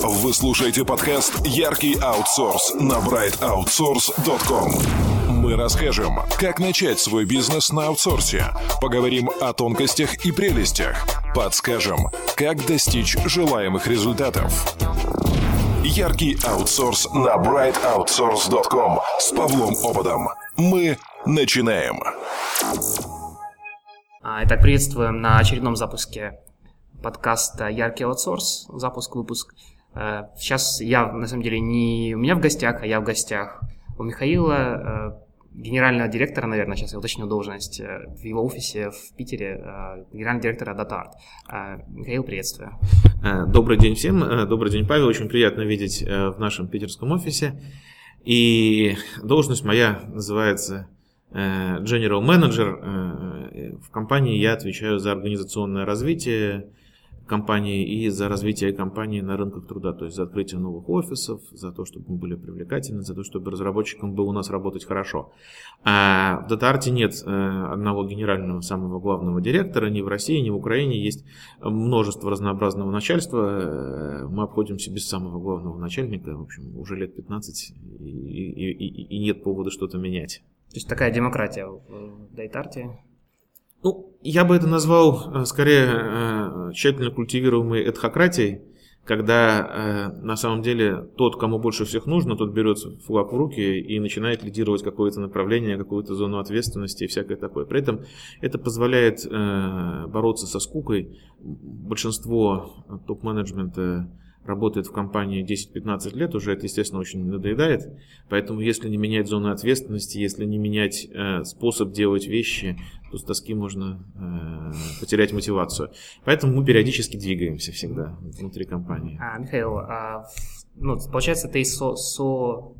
Вы слушаете подкаст «Яркий аутсорс» на brightoutsource.com. Мы расскажем, как начать свой бизнес на аутсорсе, поговорим о тонкостях и прелестях, подскажем, как достичь желаемых результатов. Яркий аутсорс на brightoutsource.com с Павлом Ободом. Мы начинаем. Итак, приветствуем на очередном запуске подкаста «Яркий аутсорс», запуск, выпуск. Э, сейчас я, на самом деле, не у меня в гостях, а я в гостях у Михаила, э, генерального директора, наверное, сейчас я уточню должность, э, в его офисе в Питере, генерального директора DataArt. Михаил, приветствую. Добрый день всем, добрый день, Павел, очень приятно видеть в нашем питерском офисе. И должность моя называется General Manager. В компании я отвечаю за организационное развитие, компании и за развитие компании на рынках труда, то есть за открытие новых офисов, за то, чтобы мы были привлекательны, за то, чтобы разработчикам было у нас работать хорошо. А в DataArt нет э, одного генерального, самого главного директора, ни в России, ни в Украине есть множество разнообразного начальства. Э, мы обходимся без самого главного начальника, в общем, уже лет 15, и, и, и, и нет повода что-то менять. То есть такая демократия в Дайтарте? Ну, я бы это назвал э, скорее э, тщательно культивируемой эдхократией, когда э, на самом деле тот, кому больше всех нужно, тот берет флаг в руки и начинает лидировать какое-то направление, какую-то зону ответственности и всякое такое. При этом это позволяет бороться со скукой. Большинство топ-менеджмента работает в компании 10-15 лет, уже это, естественно, очень надоедает. Поэтому, если не менять зону ответственности, если не менять э, способ делать вещи, то с тоски можно э, потерять мотивацию. Поэтому мы периодически двигаемся всегда внутри компании. А, Михаил, а, ну, получается, ты со, со,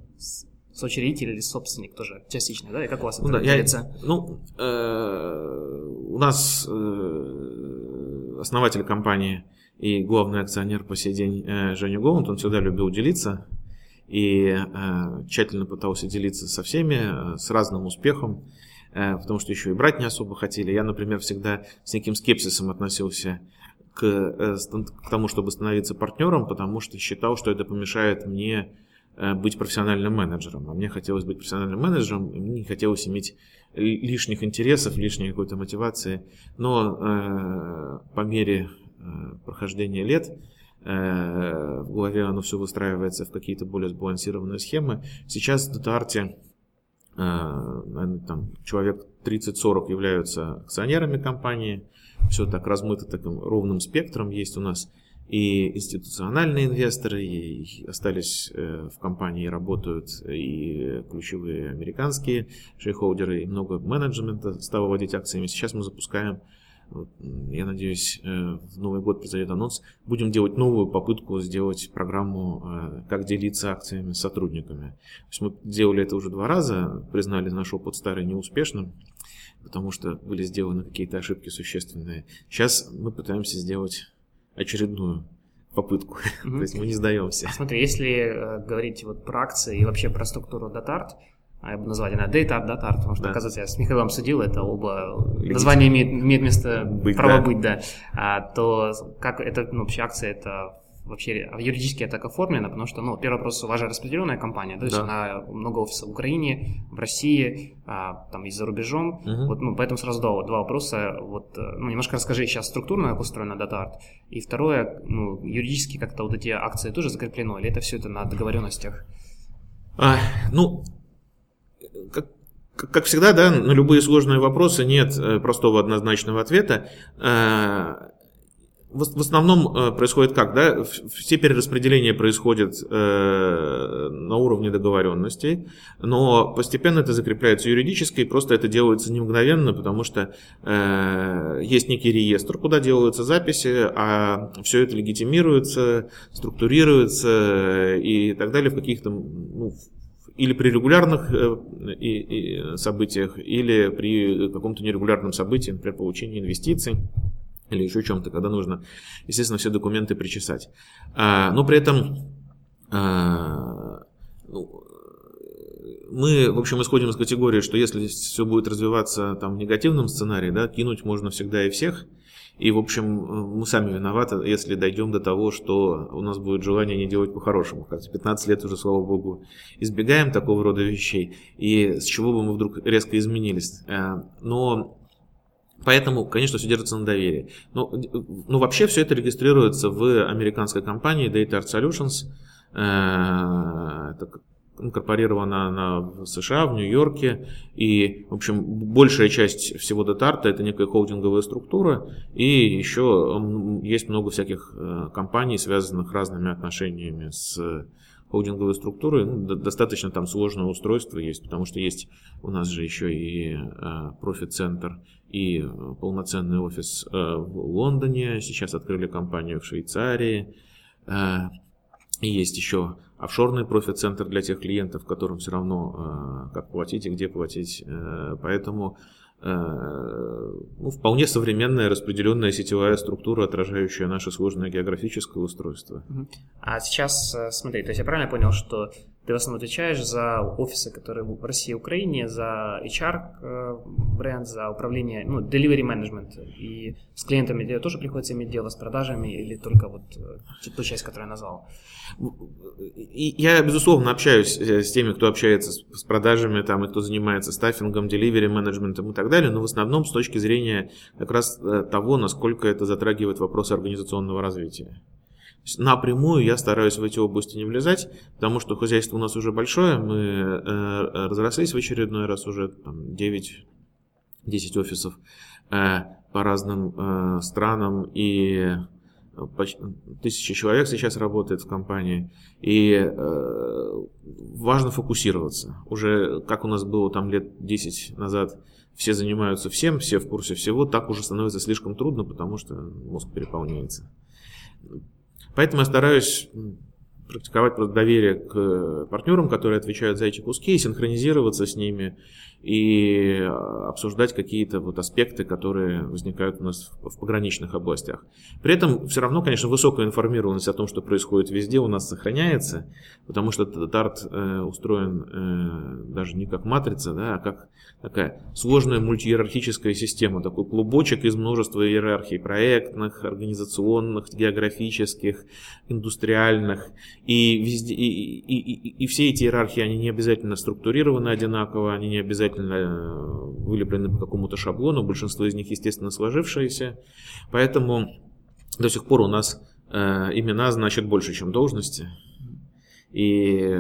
соучредитель или собственник тоже частично, да? И как у вас ну, это да, делится? Я, ну, э, у нас э, основатель компании – и главный акционер по сей день э, Женя Голланд, он всегда любил делиться и э, тщательно пытался делиться со всеми, э, с разным успехом, потому что еще и брать не особо хотели. Я, например, всегда с неким скепсисом относился к, к тому, чтобы становиться партнером, потому что считал, что это помешает мне быть профессиональным менеджером. А мне хотелось быть профессиональным менеджером, и мне не хотелось иметь лишних интересов, лишней какой-то мотивации. Но э, по мере Э, прохождения лет э, в голове оно все выстраивается в какие-то более сбалансированные схемы. Сейчас в DataArt э, там, человек 30-40 являются акционерами компании. Все так размыто таким ровным спектром. Есть у нас и институциональные инвесторы, и остались в компании работают и ключевые американские шейхолдеры, и много менеджмента стало владеть акциями. Сейчас мы запускаем я надеюсь, э, в Новый год произойдет анонс. Будем делать новую попытку сделать программу э, «Как делиться акциями с сотрудниками». То есть мы делали это уже два раза, признали наш опыт старый неуспешным, потому что были сделаны какие-то ошибки существенные. Сейчас мы пытаемся сделать очередную попытку. Mm-hmm. То есть мы не сдаемся. Смотри, если э, говорить вот про акции и вообще про структуру а я бы назвать, она Data Data Art, потому что, да. оказывается, я с Михаилом обсудил, это оба Легитимно. названия имеют, имеют место, быть, право да. быть, да. А, то как это, ну, вообще акция, это вообще юридически это как оформлено, потому что, ну, первый вопрос, у вас же распределенная компания, то есть да. она много офисов в Украине, в России, а, там и за рубежом, угу. вот, ну, поэтому сразу два, два вопроса, вот, э, ну, немножко расскажи сейчас структурно, как устроена DataArt, и второе, ну, юридически как-то вот эти акции тоже закреплено, или это все это на договоренностях? А, ну, как, как всегда, да, на любые сложные вопросы нет э, простого однозначного ответа. Э, в основном э, происходит как, да, все перераспределения происходят на уровне договоренностей, но постепенно это закрепляется юридически, и просто это делается не мгновенно, потому что есть некий реестр, куда делаются записи, а все это легитимируется, структурируется и так далее в каких-то ну, или при регулярных э, событиях, или при каком-то нерегулярном событии, например, получении инвестиций или еще чем-то, когда нужно, естественно, все документы причесать. А, но при этом а, ну, мы, в общем, исходим из категории, что если все будет развиваться там в негативном сценарии, да, кинуть можно всегда и всех, И, в общем, мы сами виноваты, если дойдем до того, что у нас будет желание не делать по-хорошему. Кажется, 15 лет уже, слава богу, избегаем такого рода вещей. И с чего бы мы вдруг резко изменились. Э, но Поэтому, конечно, все держится на доверии. Но, ну, вообще все это регистрируется в американской компании Data Art Solutions. Э, это инкорпорирована она в США, в Нью-Йорке, и, в общем, большая часть всего Детарта это некая холдинговая структура, и еще есть много всяких э, компаний, связанных разными отношениями с холдинговой структурой. Ну, достаточно там сложное устройство есть, потому что есть у нас же еще и э, профит-центр, и полноценный офис э, в Лондоне, сейчас открыли компанию в Швейцарии, и есть еще офшорный профит-центр для тех клиентов, которым все равно э, как платить и где платить. Э, поэтому э, ну, вполне современная распределенная сетевая структура, отражающая наше сложное географическое устройство. А сейчас, смотри, то есть я правильно понял, что ты в основном отвечаешь за офисы, которые в России и Украине, за HR бренд, за управление, ну, delivery management. И с клиентами тебе тоже приходится иметь дело с продажами или только вот ту часть, которую я назвал? И я, безусловно, общаюсь э, с теми, кто общается с продажами, там, и кто занимается стаффингом, деливери менеджментом и так далее, но в основном с точки зрения как раз э, того, насколько это затрагивает вопросы организационного развития. Напрямую я стараюсь в эти области не влезать, потому что хозяйство у нас уже большое, мы э, разрослись в очередной раз уже там, 9-10 офисов по разным странам, и тысячи человек сейчас работает в компании, и э, важно фокусироваться. Уже как у нас было там лет 10 назад, все занимаются всем, все в курсе всего, так уже становится слишком трудно, потому что мозг переполняется. Поэтому я стараюсь практиковать просто доверие к партнерам, которые отвечают за эти куски, и синхронизироваться с ними, и а, обсуждать какие-то вот аспекты, которые возникают у нас в пограничных областях. При этом все равно, конечно, высокая информированность о том, что происходит везде, у нас сохраняется, потому что Dart э, устроен э, даже не как матрица, да, а как такая сложная мультииерархическая система, такой клубочек из множества иерархий проектных, организационных, географических, индустриальных. И, везде, и, и, и, и все эти иерархии, они не обязательно структурированы одинаково, они не обязательно э, вылеплены по какому-то шаблону, большинство из них, естественно, сложившиеся. Поэтому до сих пор у нас э, имена значат больше, чем должности. И э,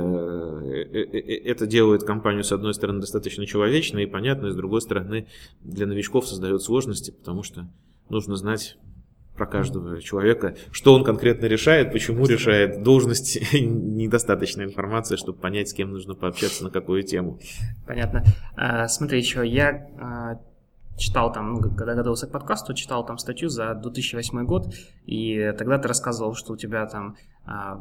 э, это делает компанию, с одной стороны, достаточно человечной и понятной, с другой стороны, для новичков создает сложности, потому что нужно знать про каждого человека, что он конкретно решает, почему решает, должность, недостаточная информация, чтобы понять, с кем нужно пообщаться, на какую тему. Понятно. А, смотри, еще я а, читал там, ну, когда готовился к подкасту, читал там статью за 2008 год, и тогда ты рассказывал, что у тебя там,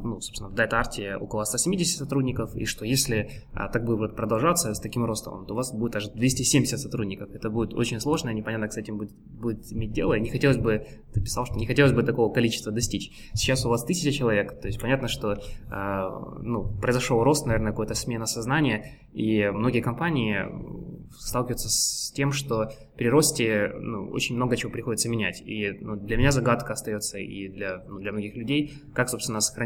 ну, собственно, в DataArt около 170 сотрудников, и что если а, так будет продолжаться с таким ростом, то у вас будет аж 270 сотрудников. Это будет очень сложно, непонятно, с этим будет, будет иметь дело, и не хотелось бы, ты писал, что не хотелось бы такого количества достичь. Сейчас у вас тысяча человек, то есть понятно, что а, ну, произошел рост, наверное, какая-то смена сознания, и многие компании сталкиваются с тем, что при росте ну, очень много чего приходится менять. И ну, для меня загадка остается и для, ну, для многих людей, как, собственно, сохранить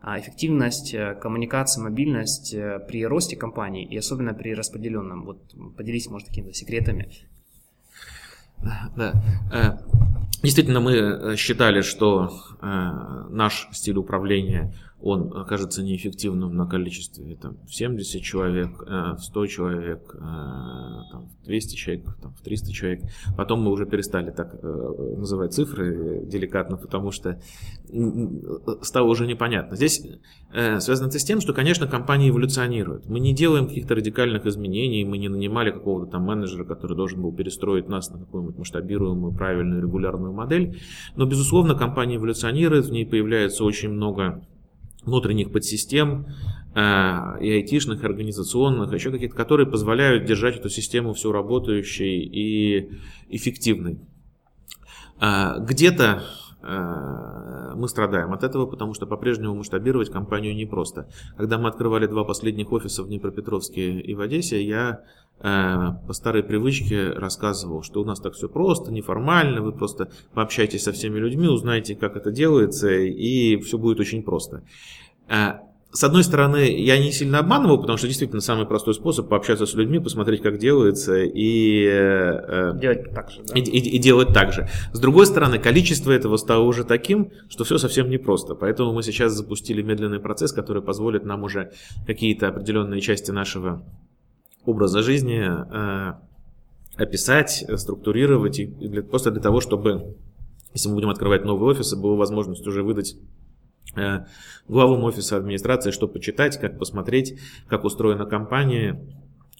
а, эффективность, э, коммуникацию, мобильность э, при росте компании и особенно при распределенном. Вот поделись, может, какими-то секретами. Да. Э, действительно, мы считали, что наш стиль управления он окажется неэффективным на количестве там, 70 человек, 100 э, человек, э, там, 200 человек, там, 300 человек. Потом мы уже перестали так э, называть цифры деликатно, потому что стало уже непонятно. Здесь связано это с тем, что, конечно, компания эволюционирует. Мы не делаем каких-то радикальных изменений, мы не нанимали какого-то там менеджера, который должен был перестроить нас на какую-нибудь масштабируемую, правильную, регулярную модель. Но, безусловно, компания эволюционирует, в ней появляется очень много внутренних подсистем, э, и айтишных, организационных, еще какие-то, которые позволяют держать эту систему все работающей и эффективной. Э, где-то мы страдаем от этого, потому что по-прежнему масштабировать компанию непросто. Когда мы открывали два последних офиса в Днепропетровске и в Одессе, я э, по старой привычке рассказывал, что у нас так все просто, неформально, вы просто пообщайтесь со всеми людьми, узнаете, как это делается, и все будет очень просто с одной стороны, я не сильно обманывал, потому что действительно самый простой способ пообщаться с людьми, посмотреть, как делается, и, э, э, делать так же. Да? И, и, и делать так же. С другой стороны, количество этого стало уже таким, что все совсем непросто. Поэтому мы сейчас запустили медленный процесс, который позволит нам уже какие-то определенные части нашего образа жизни э, описать, структурировать, и для, просто для того, чтобы, если мы будем открывать новые офисы, была возможность уже выдать главам офиса администрации, что почитать, как посмотреть, как устроена компания,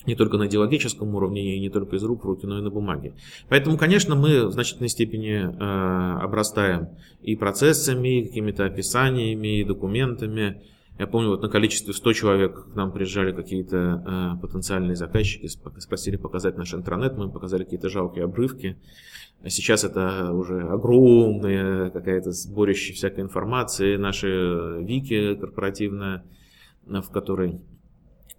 не только на идеологическом уровне, и не только из рук в руки, но и на бумаге. Поэтому, конечно, мы в значительной степени э, обрастаем и процессами, и какими-то описаниями, и документами. Я помню, вот на количестве 100 человек к нам приезжали какие-то э, потенциальные заказчики, спросили показать наш интернет, мы им показали какие-то жалкие обрывки. А сейчас это уже огромная какая-то сборище всякой информации, наши вики корпоративная, в которой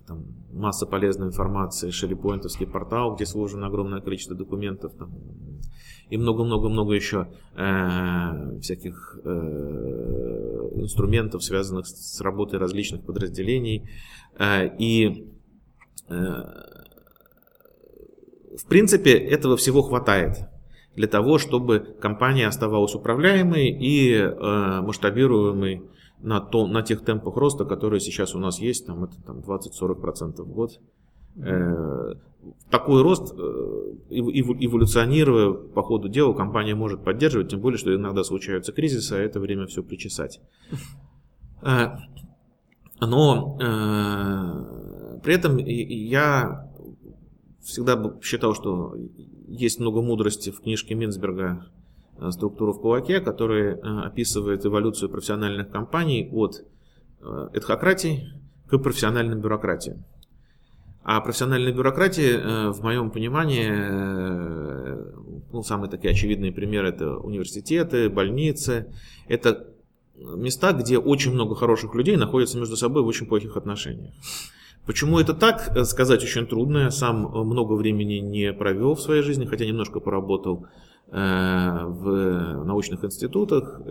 там, масса полезной информации, шерипоинтовский портал, где сложено огромное количество документов там, и много-много-много еще э, всяких э, инструментов, связанных с работой различных подразделений. Э, и э, в принципе этого всего хватает для того, чтобы компания оставалась управляемой и э, масштабируемой на, то, на тех темпах роста, которые сейчас у нас есть, там, это там, 20-40% в год. Э, такой рост, э, эволюционируя по ходу дела, компания может поддерживать, тем более, что иногда случаются кризисы, а это время все причесать. Э, но э, при этом я всегда считал, что есть много мудрости в книжке Минсберга «Структура в кулаке», который э, описывает эволюцию профессиональных компаний от этхократии к профессиональным бюрократиям. А профессиональная бюрократия, в моем понимании, ну, самые такие очевидные примеры это университеты, больницы. Это места, где очень много хороших людей находятся между собой в очень плохих отношениях. Почему это так, э, сказать очень трудно. Я сам э, много времени не провел в своей жизни, хотя немножко поработал э, в научных институтах.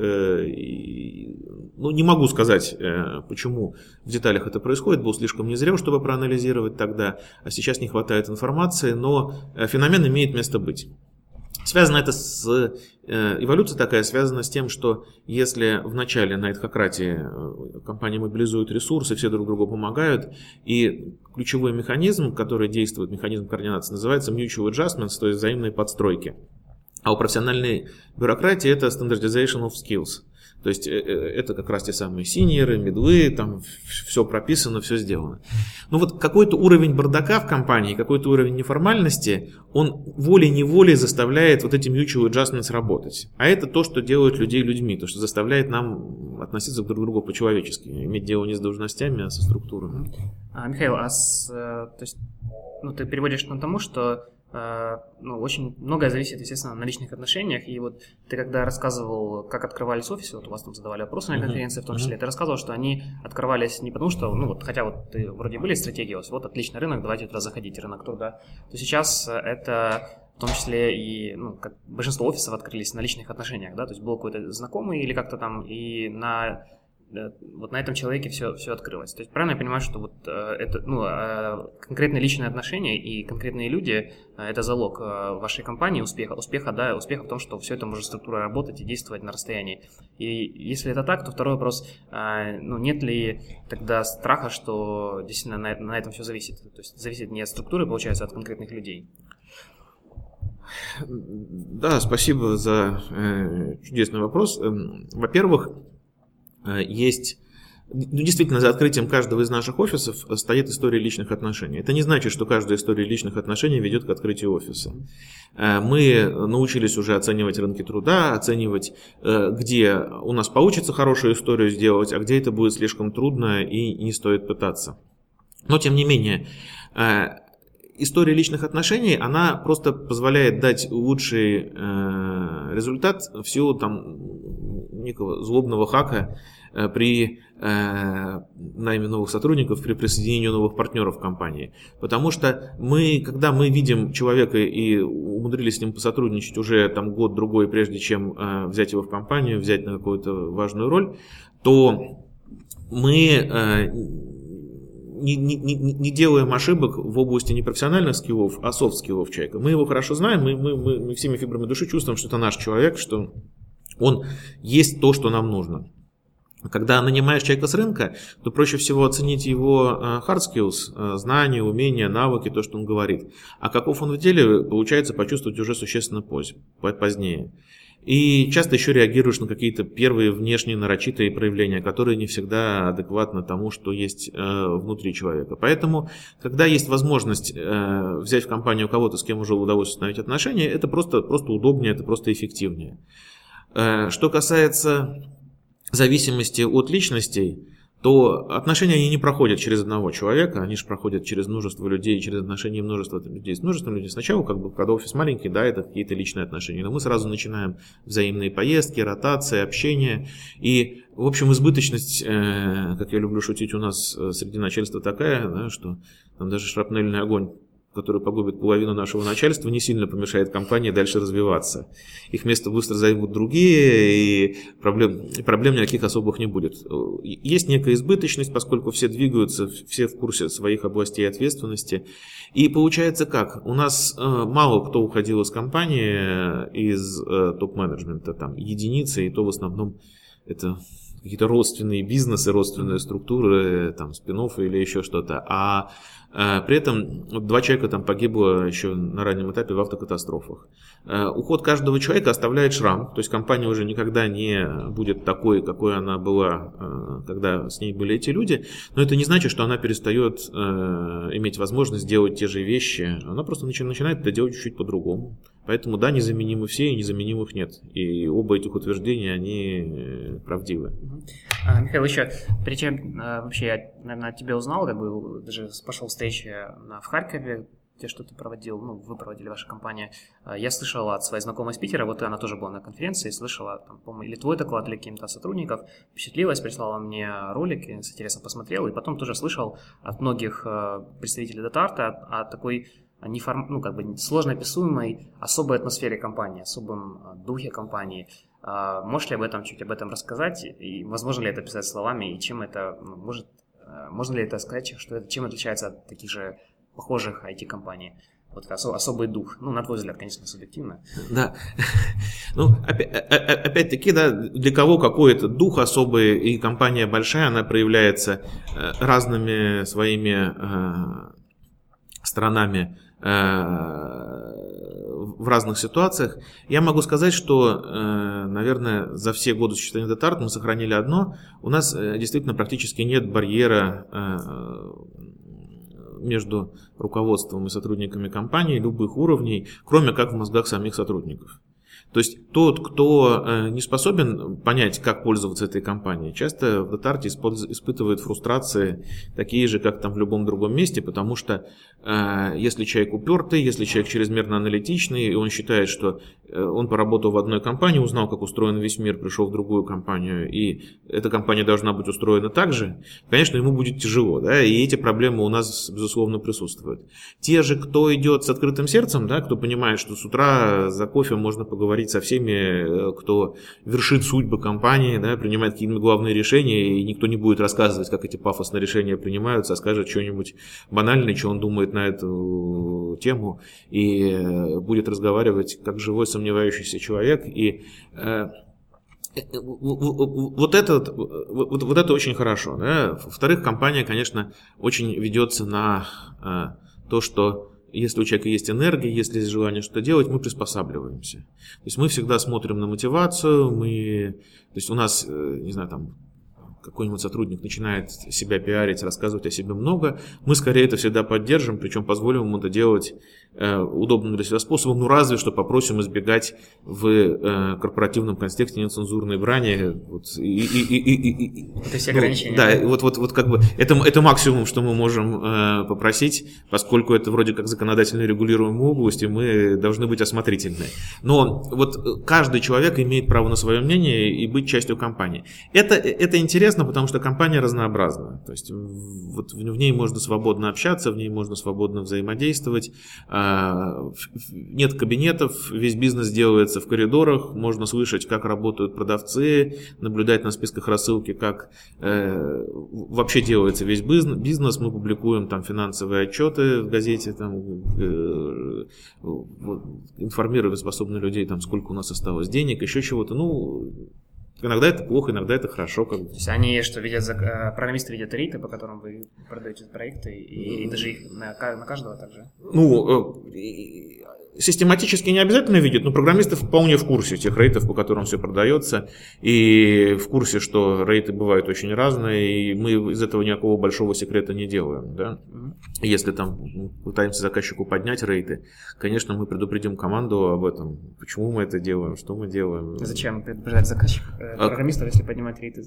Ну, не могу сказать, почему в деталях это происходит. Был слишком незрел, чтобы проанализировать тогда. А сейчас не хватает информации, но феномен имеет место быть. Связано это с... Э, эволюция такая связана с тем, что если в начале на этхократии э, компания мобилизует ресурсы, все друг другу помогают, и ключевой механизм, который действует, механизм координации, называется mutual adjustments, то есть взаимные подстройки. А у профессиональной бюрократии это standardization of skills. То есть э, э, это как раз те самые синьоры, медлы, там все прописано, все сделано. Но вот какой-то уровень бардака в компании, какой-то уровень неформальности, он волей-неволей заставляет вот эти mutual adjustments работать. А это то, что делает людей людьми, то, что заставляет нам относиться друг к другу по-человечески, иметь дело не с должностями, а со структурами. А, Михаил, а с, э, то есть, ну, ты переводишь на тому, что ну, очень многое зависит, естественно, на личных отношениях. И вот ты когда рассказывал, как открывались офисы, вот у вас там задавали вопросы на конференции, в том числе, ты рассказывал, что они открывались не потому, что, ну вот, хотя вот ты вроде были стратегии, вот отличный рынок, давайте туда заходите, рынок труда, то сейчас это в том числе и, ну, как большинство офисов открылись на личных отношениях, да, то есть был какой-то знакомый или как-то там, и на вот на этом человеке все, все открылось. То есть правильно я понимаю, что вот э, это, ну, э, конкретные личные отношения и конкретные люди э, это залог э, вашей компании успеха, успеха, да, успеха в том, что все это может структура работать и действовать на расстоянии. И если это так, то второй вопрос, э, ну, нет ли тогда страха, что действительно на, на этом все зависит? То есть зависит не от структуры, получается, а от конкретных людей. Да, спасибо за э, чудесный вопрос. Эм, во-первых, Э, есть ну, действительно, за открытием каждого из наших офисов стоит история личных отношений. Это не значит, что каждая история личных отношений ведет к открытию офиса. Э, мы научились уже оценивать рынки труда, оценивать, э, где у нас получится хорошую историю сделать, а где это будет слишком трудно и не стоит пытаться. Но, тем не менее, история личных отношений, она просто позволяет дать лучший результат в силу там, некого злобного хака э, при э, найме новых сотрудников, при присоединении новых партнеров в компании. Потому что мы, когда мы видим человека и умудрились с ним посотрудничать уже там год-другой, прежде чем э, взять его в компанию, взять на какую-то важную роль, то мы э, не, не, не делаем ошибок в области не профессиональных скиллов, а софт-скиллов человека. Мы его хорошо знаем, мы, мы, мы всеми фибрами души чувствуем, что это наш человек, что он есть то, что нам нужно. Когда нанимаешь человека с рынка, то проще всего оценить его э, hard skills, э, знания, умения, навыки, то, что он говорит. А каков он в деле, получается почувствовать уже существенно позднее. И часто еще реагируешь на какие-то первые внешние нарочитые проявления, которые не всегда адекватны тому, что есть э, внутри человека. Поэтому, когда есть возможность взять в компанию кого-то, с кем уже удалось установить отношения, это просто, просто удобнее, это просто эффективнее. Э, что касается зависимости от личностей, то отношения они не проходят через одного человека, они же проходят через множество людей, через отношения множества людей с множеством людей. Сначала, как бы, когда офис маленький, да, это какие-то личные отношения, но мы сразу начинаем взаимные поездки, ротации, общение. И, в общем, избыточность, э, как я люблю шутить, у нас э, среди начальства такая, да, что там даже шрапнельный огонь который погубит половину нашего начальства, не сильно помешает компании дальше развиваться. Их место быстро займут другие, и проблем, проблем никаких особых не будет. Есть некая избыточность, поскольку все двигаются, все в курсе своих областей ответственности. И получается как? У нас э, мало кто уходил из компании, из э, топ-менеджмента, там единицы, и то в основном это какие-то родственные бизнесы, родственные структуры, там, спин или еще что-то. А э, при этом два человека там погибло еще на раннем этапе в автокатастрофах. Э, уход каждого человека оставляет шрам, то есть компания уже никогда не будет такой, какой она была, э, когда с ней были эти люди, но это не значит, что она перестает иметь возможность делать те же вещи, она просто начинает это делать чуть-чуть по-другому. Поэтому да, незаменимы все, и незаменимых нет. И оба этих утверждения, они э, правдивы. А, Михаил, еще, перед чем а, вообще я, наверное, от тебя узнал, как бы даже пошел встречи в Харькове, те, что ты проводил, ну, вы проводили, ваша компания, а, я слышала от своей знакомой из Питера, вот она тоже была на конференции, слышала, там, по-моему, или твой доклад, или каким-то сотрудников, впечатлилась, прислала мне ролик, с интересом посмотрел, и потом тоже слышал от многих представителей Датарта о, о такой неформ... ну, как бы сложно описуемой особой атмосфере компании, особом а, духе компании. А, можешь ли об этом чуть об этом рассказать? И возможно ли это писать словами? И чем это ну, может... А, можно ли это сказать, что это чем отличается от таких же похожих IT-компаний? Вот осо- особый дух. Ну, на твой взгляд, конечно, субъективно. Да. Ну, опять-таки, да, для кого какой это дух особый, и компания большая, она проявляется э, разными своими э, сторонами Э, в разных ситуациях. Я могу сказать, что, э, наверное, за все годы существования Детарт мы сохранили одно. У нас э, действительно практически нет барьера между руководством и сотрудниками компании любых уровней, кроме как в мозгах самих сотрудников. То есть тот, кто э, не способен понять, как пользоваться этой компанией, часто в Датарте испытывает фрустрации такие же, как там в любом другом месте, потому что э, если человек упертый, если человек чрезмерно аналитичный, и он считает, что э, он поработал в одной компании, узнал, как устроен весь мир, пришел в другую компанию, и эта компания должна быть устроена так же, конечно, ему будет тяжело, да, и эти проблемы у нас, безусловно, присутствуют. Те же, кто идет с открытым сердцем, да, кто понимает, что с утра за кофе можно поговорить говорить со всеми, э, кто вершит судьбы компании, да, принимает какие-нибудь главные решения, и никто не будет рассказывать, как эти пафосные решения принимаются, а скажет что-нибудь банальное, что он думает на эту тему, и э, будет разговаривать как живой сомневающийся человек, и э, вот это, вот, вот это очень хорошо. Да? Во-вторых, компания, конечно, очень ведется на то, что если у человека есть энергия, если есть желание что-то делать, мы приспосабливаемся. То есть мы всегда смотрим на мотивацию, мы, то есть у нас, э, не знаю, там какой-нибудь сотрудник начинает себя пиарить, рассказывать о себе много, мы скорее это всегда поддержим, причем позволим ему это делать удобным для себя способом, ну разве что попросим избегать в э, корпоративном контексте нецензурной брани. Вот, и, и, и, и, и, это все ну, ограничения. Да, да, вот, вот, вот как бы это, это максимум, что мы можем э, попросить, поскольку это вроде как законодательно регулируемая область, и мы должны быть осмотрительны. Но вот каждый человек имеет право на свое мнение и быть частью компании. Это, это интересно, потому что компания разнообразна. То есть вот в ней можно свободно общаться, в ней можно свободно взаимодействовать. А, нет кабинетов, весь бизнес делается в коридорах, можно слышать, как работают продавцы, наблюдать на списках рассылки, как э, вообще делается весь бизнес. Мы публикуем там финансовые отчеты в газете, там, э, информируем способных людей, там, сколько у нас осталось денег, еще чего-то. Ну, Иногда это плохо, иногда это хорошо. Как бы. То есть они что видят, э, программисты видят рейты, по которым вы продаете проекты, и, и даже их на, на каждого также? Ну, э, систематически не обязательно видят, но программисты вполне в курсе тех рейтов, по которым все продается, и в курсе, что рейты бывают очень разные, и мы из этого никакого большого секрета не делаем. Да? Если там пытаемся заказчику поднять рейты, конечно, мы предупредим команду об этом, почему мы это делаем, что мы делаем. Зачем предупреждать заказчик, э, а программистов, если поднимать рейты?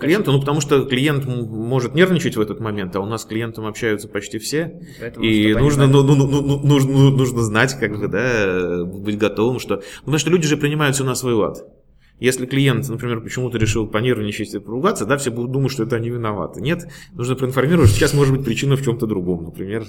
Клиенту, ну потому что клиент может нервничать в этот момент, а у нас с клиентом общаются почти все, Поэтому и нужно, ну, ну, ну, ну, нужно, нужно знать, как да, быть готовым, что... Потому что люди же принимают все на свой лад. Если клиент, например, почему-то решил понервничать и поругаться, да, все будут думать, что это они виноваты. Нет, нужно проинформировать, что сейчас может быть причина в чем-то другом. Например,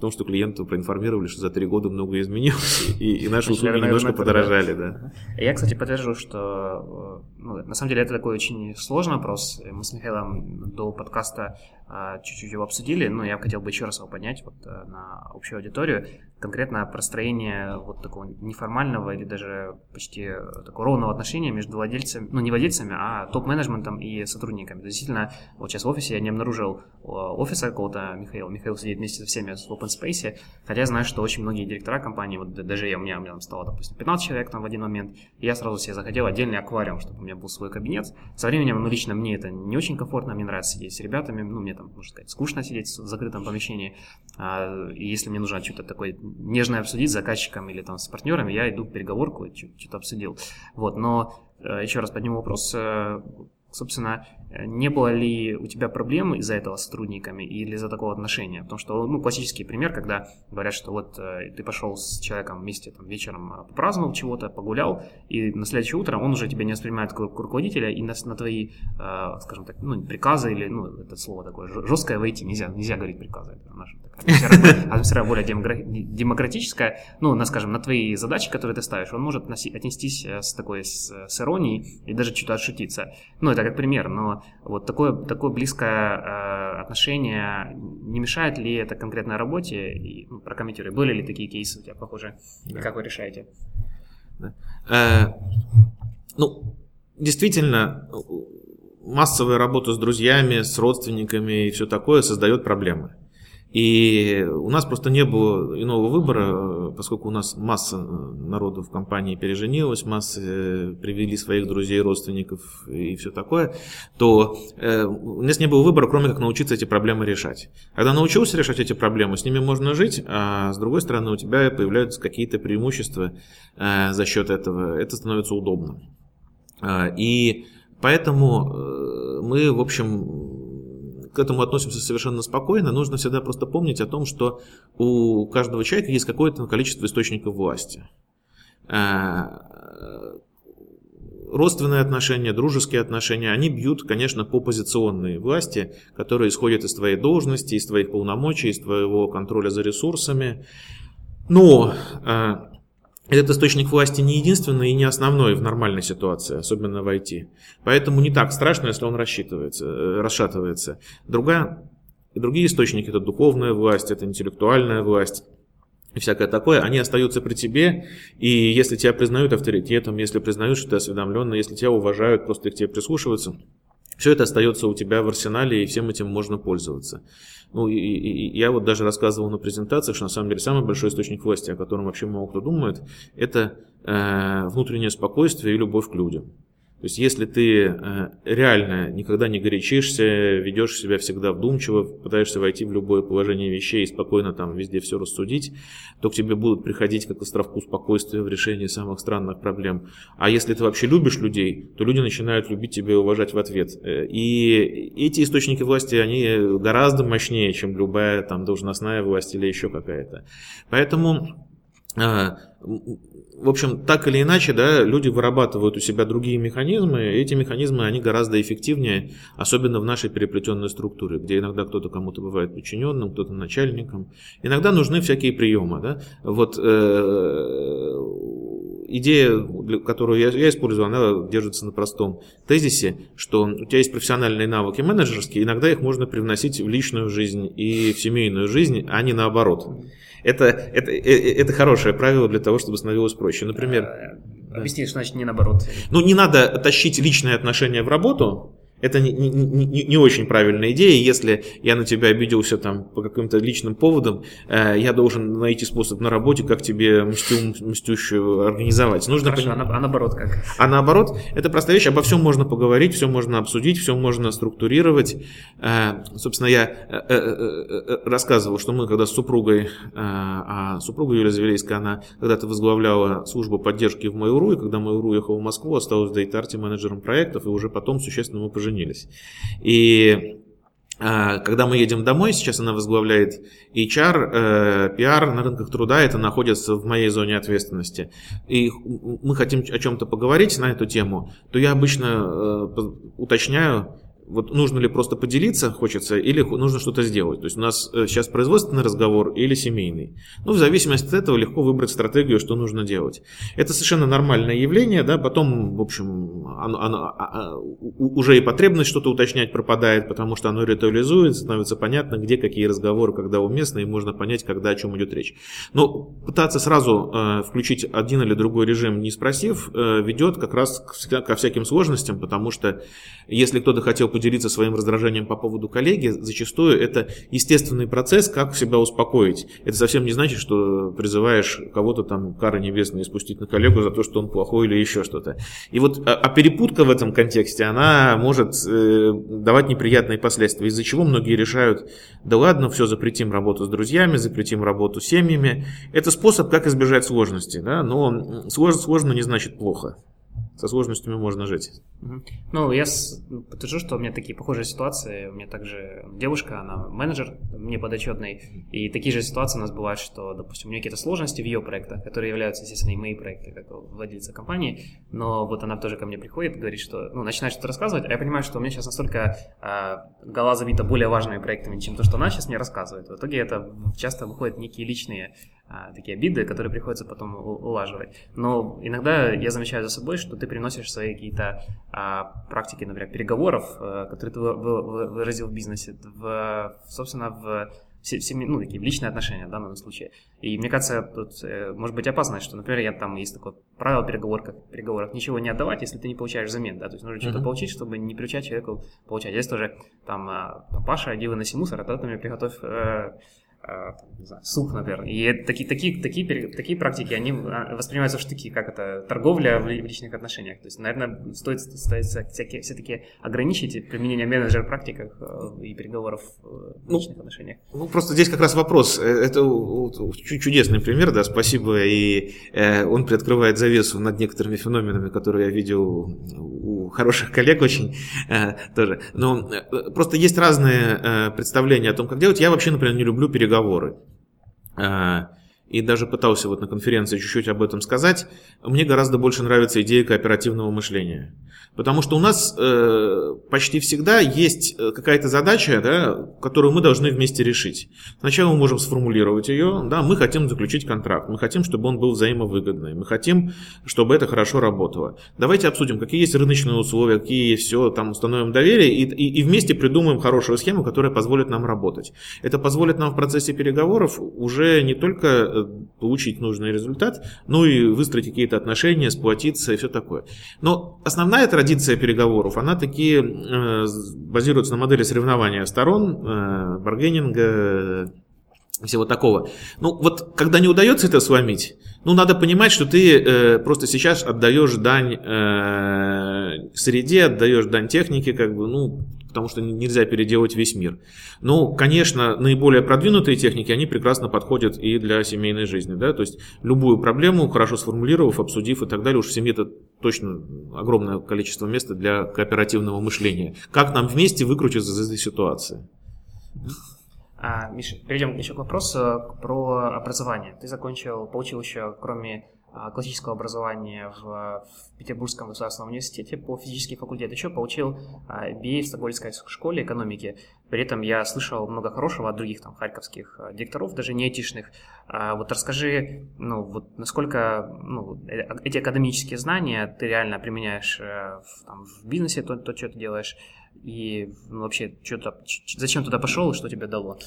в том, что клиенту проинформировали, что за три года много изменилось, и, и наши услуги немножко подорожали. Да. Я, кстати, подтвержу, что ну, на самом деле это такой очень сложный вопрос. Мы с Михаилом до подкаста а, чуть-чуть его обсудили, но я хотел бы еще раз его поднять вот э, на общую аудиторию. Конкретно простроение вот такого неформального или даже почти такого ровного отношения между владельцами, ну не владельцами, а топ-менеджментом и сотрудниками. Действительно, вот сейчас в офисе я не обнаружил офиса какого-то Михаила. Михаил сидит вместе со всеми в open space, хотя я знаю, что очень многие директора компании, вот даже я, у меня, у меня там стало, допустим, 15 человек там в один момент, и я сразу себе захотел отдельный аквариум, чтобы у меня был свой кабинет. Со временем, ну лично мне это не очень комфортно, мне нравится сидеть с ребятами, ну мне там, можно сказать, скучно сидеть в закрытом помещении. А, и если мне нужно что-то такое нежное обсудить с заказчиком или там с партнерами, я иду в переговорку что-то обсудил. Вот, но э, еще раз подниму вопрос, э, собственно, не было ли у тебя проблем из-за этого с сотрудниками или из-за такого отношения? Потому что, ну, классический пример, когда говорят, что вот э, ты пошел с человеком вместе там, вечером э, попраздновал чего-то, погулял, и на следующее утро он уже тебя не воспринимает как руководителя, и на, на твои, э, скажем так, ну, приказы или, ну, это слово такое, жесткое войти, нельзя, нельзя говорить приказы, это наша такая атмосфера более демократическая, ну, на, скажем, на твои задачи, которые ты ставишь, он может отнестись с такой, с, с иронией и даже что-то отшутиться. Ну, это как пример, но вот такое, такое близкое э, отношение, не мешает ли это конкретной работе? И, ну, прокомментируй, были ли такие кейсы у тебя похожие? Да. И как вы решаете? Да. Э, ну, действительно, массовая работа с друзьями, с родственниками и все такое создает проблемы. И у нас просто не было иного выбора, поскольку у нас масса народу в компании переженилась, масса э, привели своих друзей, родственников и все такое, то э, у нас не было выбора, кроме как научиться эти проблемы решать. Когда научился решать эти проблемы, с ними можно жить, а с другой стороны у тебя появляются какие-то преимущества э, за счет этого. Это становится удобно. И поэтому мы, в общем, к этому относимся совершенно спокойно. Нужно всегда просто помнить о том, что у каждого человека есть какое-то количество источников власти. Э, родственные отношения, дружеские отношения, они бьют, конечно, по позиционной власти, которая исходит из твоей должности, из твоих полномочий, из твоего контроля за ресурсами. Но э, этот источник власти не единственный и не основной в нормальной ситуации, особенно в IT. Поэтому не так страшно, если он рассчитывается, э, расшатывается. Другая, другие источники – это духовная власть, это интеллектуальная власть и всякое такое, они остаются при тебе, и если тебя признают авторитетом, если признают, что ты осведомленный, если тебя уважают, просто к тебе прислушиваются, все это остается у тебя в арсенале, и всем этим можно пользоваться. Ну, и, и, я вот даже рассказывал на презентациях, что на самом деле самый большой источник власти, о котором вообще мало кто думает, это э, внутреннее спокойствие и любовь к людям. То есть, если ты э, реально никогда не горячишься, ведешь себя всегда вдумчиво, пытаешься войти в любое положение вещей и спокойно там везде все рассудить, то к тебе будут приходить как островку спокойствия в решении самых странных проблем. А если ты вообще любишь людей, то люди начинают любить тебя и уважать в ответ. Э, и эти источники власти, они гораздо мощнее, чем любая там должностная власть или еще какая-то. Поэтому э, в общем, так или иначе, да, люди вырабатывают у себя другие механизмы, и эти механизмы, они гораздо эффективнее, особенно в нашей переплетенной структуре, где иногда кто-то кому-то бывает подчиненным, кто-то начальником. Иногда нужны всякие приемы, да. Вот э, идея, которую я, я использую, она держится на простом тезисе, что у тебя есть профессиональные навыки менеджерские, иногда их можно привносить в личную жизнь и в семейную жизнь, а не наоборот. Это, это, э, э, это хорошее правило для того, чтобы становилось проще. Например... Э, объясни, что значит не наоборот. Ну, не надо тащить личные отношения в работу, это не, не, не, не очень правильная идея. Если я на тебя обиделся там по каким-то личным поводам, э, я должен найти способ на работе, как тебе мстю, мстющую организовать. Нужно Хорошо, пон... а, а наоборот как? А наоборот, это простая вещь. Обо всем можно поговорить, все можно обсудить, все можно структурировать. Э, собственно, я э, э, э, э рассказывал, что мы когда с супругой, э, а супруга Юлия Завелейская, она когда-то возглавляла службу поддержки в Майуру, и когда Майуру уехал в Москву, осталась в Дейтарте менеджером проектов, и уже потом существенно мы поженились поженились. И а, когда мы едем домой, сейчас она возглавляет HR, э, PR на рынках труда, это находится в моей зоне ответственности. И мы хотим о чем-то поговорить на эту тему, то я обычно э, уточняю, вот нужно ли просто поделиться, хочется, или нужно что-то сделать. То есть у нас э, сейчас производственный разговор или семейный. Ну, в зависимости от этого легко выбрать стратегию, что нужно делать. Это совершенно нормальное явление, да, потом, в общем, оно, оно, а, а, уже и потребность что-то уточнять пропадает, потому что оно ритуализуется, становится понятно, где какие разговоры, когда уместны, и можно понять, когда о чем идет речь. Но пытаться сразу э, включить один или другой режим, не спросив, э, ведет как раз ко всяким сложностям, потому что если кто-то хотел поделиться своим раздражением по поводу коллеги, зачастую это естественный процесс, как себя успокоить. Это совсем не значит, что призываешь кого-то там кары небесные спустить на коллегу за то, что он плохой или еще что-то. И вот а, а перепутка в этом контексте, она может э, давать неприятные последствия, из-за чего многие решают, да ладно, все, запретим работу с друзьями, запретим работу с семьями. Это способ, как избежать сложностей, да? но сложно, сложно не значит плохо со сложностями можно жить. Ну, я подтвержу, что у меня такие похожие ситуации. У меня также девушка, она менеджер, мне подотчетный. И такие же ситуации у нас бывают, что, допустим, у нее какие-то сложности в ее проектах, которые являются, естественно, и мои проекты, как владельца компании. Но вот она тоже ко мне приходит, говорит, что, ну, начинает что-то рассказывать, а я понимаю, что у меня сейчас настолько а, голова забита более важными проектами, чем то, что она сейчас мне рассказывает. В итоге это часто выходят некие личные такие обиды, которые приходится потом улаживать. Но иногда я замечаю за собой, что ты приносишь свои какие-то а, практики, например, переговоров, а, которые ты выразил в бизнесе, в, собственно, в все, ну, такие личные отношения в данном случае. И мне кажется, тут э, может быть опасность, что, например, я там есть такое правило переговор, как переговоров, ничего не отдавать, если ты не получаешь взамен, да, то есть нужно uh-huh. что-то получить, чтобы не приучать человека получать. Здесь тоже там Паша, иди выноси мусор, а тогда ты мне приготовь э, а, не знаю, суп, например. И такие, такие, такие, такие практики, они а, воспринимаются в штыки, как это торговля в личных отношениях. То есть, наверное, стоит, стоит все-таки ограничить применение менеджер практиках э, и переговоров э, в ну, личных ну, отношениях. Ну, просто здесь как раз вопрос. Э, это чудесный пример, да, спасибо. И он приоткрывает завесу над некоторыми феноменами, которые я видел у хороших коллег очень тоже. Но просто есть разные представления о том, как делать. Я вообще, например, не люблю переговоры переговоры. А, и даже пытался вот на конференции чуть-чуть об этом сказать. Мне гораздо больше нравится идея кооперативного мышления. Потому что у нас э, почти всегда есть э, какая-то задача, да, которую мы должны вместе решить. Сначала мы можем сформулировать ее, да, мы хотим заключить контракт, мы хотим, чтобы он был взаимовыгодный, мы хотим, чтобы это хорошо работало. Давайте обсудим, какие есть рыночные условия, какие есть все, там установим доверие и, и, и вместе придумаем хорошую схему, которая позволит нам работать. Это позволит нам в процессе переговоров уже не только э, получить нужный результат, но и выстроить какие-то отношения, сплотиться и все такое. Но основная традиция переговоров, она такие э, базируется на модели соревнования сторон, э, баргенинга, всего такого. Ну, вот когда не удается это сломить, ну, надо понимать, что ты э, просто сейчас отдаешь дань э, среде, отдаешь дань технике, как бы, ну, потому что нельзя переделать весь мир. Ну, конечно, наиболее продвинутые техники, они прекрасно подходят и для семейной жизни, да, то есть любую проблему, хорошо сформулировав, обсудив и так далее, уж в семье это точно огромное количество места для кооперативного мышления. Как нам вместе выкрутиться из этой ситуации? А, Миша, перейдем еще к вопросу про образование. Ты закончил, получил еще, кроме классического образования в, в Петербургском государственном университете по физический факультет, еще получил а, MBA в Стокгольмской школе экономики. При этом я слышал много хорошего от других там харьковских а, директоров, даже не айтишных. Вот расскажи, ну, вот насколько ну, э, эти академические знания ты реально применяешь э, в, там, в бизнесе, то, то, что ты делаешь, и ну, вообще, что-то, зачем туда пошел и что тебе дало?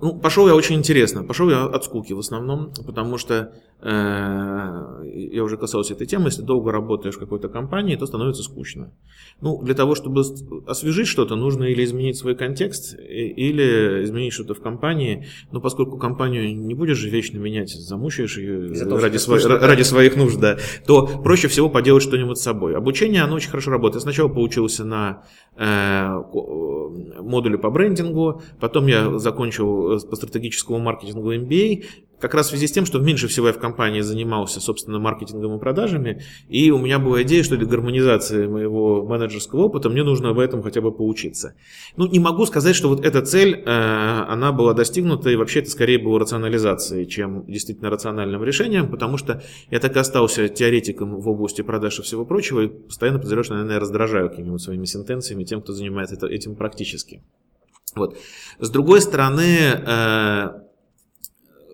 Ну, пошел я очень интересно. Пошел я от скуки в основном, потому что я уже касался этой темы, если долго работаешь в какой-то компании, то становится скучно. Ну, для того, чтобы освежить что-то, нужно или изменить свой контекст, или изменить что-то в компании. Но поскольку компанию не будешь же вечно менять, замучаешь ее ради, сво... ради своих нужд, да, то проще всего поделать что-нибудь с собой. Обучение, оно очень хорошо работает. Я сначала поучился на э, модуле по брендингу, потом я закончил по стратегическому маркетингу MBA, как раз в связи с тем, что меньше всего я в компании занимался, собственно, маркетингом и продажами, и у меня была идея, что для гармонизации моего менеджерского опыта мне нужно об этом хотя бы поучиться. Ну, не могу сказать, что вот эта цель, э, она была достигнута, и вообще это скорее было рационализацией, чем действительно рациональным решением, потому что я так и остался теоретиком в области продаж и всего прочего, и постоянно подозреваю, что, наверное, я раздражаю какими-нибудь своими сентенциями тем, кто занимается этим практически. Вот. С другой стороны, э,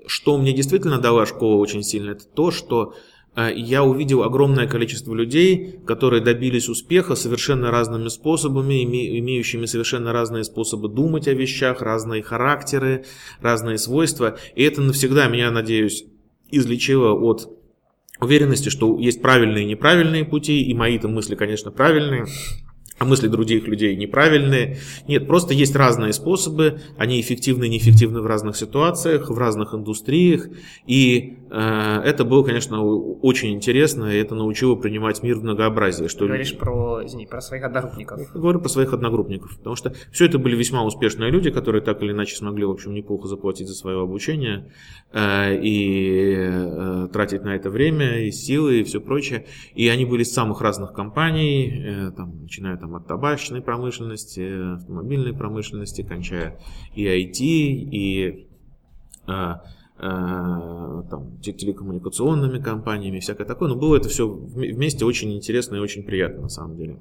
что мне действительно дала школа очень сильно, это то, что э, я увидел огромное количество людей, которые добились успеха совершенно разными способами, имеющими совершенно разные способы думать о вещах, разные характеры, разные свойства. И это навсегда меня, надеюсь, излечило от уверенности, что есть правильные и неправильные пути, и мои-то мысли, конечно, правильные, а мысли других людей неправильные. Нет, просто есть разные способы, они эффективны и неэффективны в разных ситуациях, в разных индустриях. И э, это было, конечно, очень интересно, и это научило принимать мир в многообразии. Что... Ты говоришь про, извини, про своих одногруппников. Я говорю про своих одногруппников, потому что все это были весьма успешные люди, которые так или иначе смогли, в общем, неплохо заплатить за свое обучение э, и э, тратить на это время, и силы, и все прочее. И они были из самых разных компаний, э, там, начиная там, от табачной промышленности, автомобильной промышленности, кончая и IT, и а, там, телекоммуникационными компаниями, всякое такое. Но было это все вместе очень интересно и очень приятно на самом деле.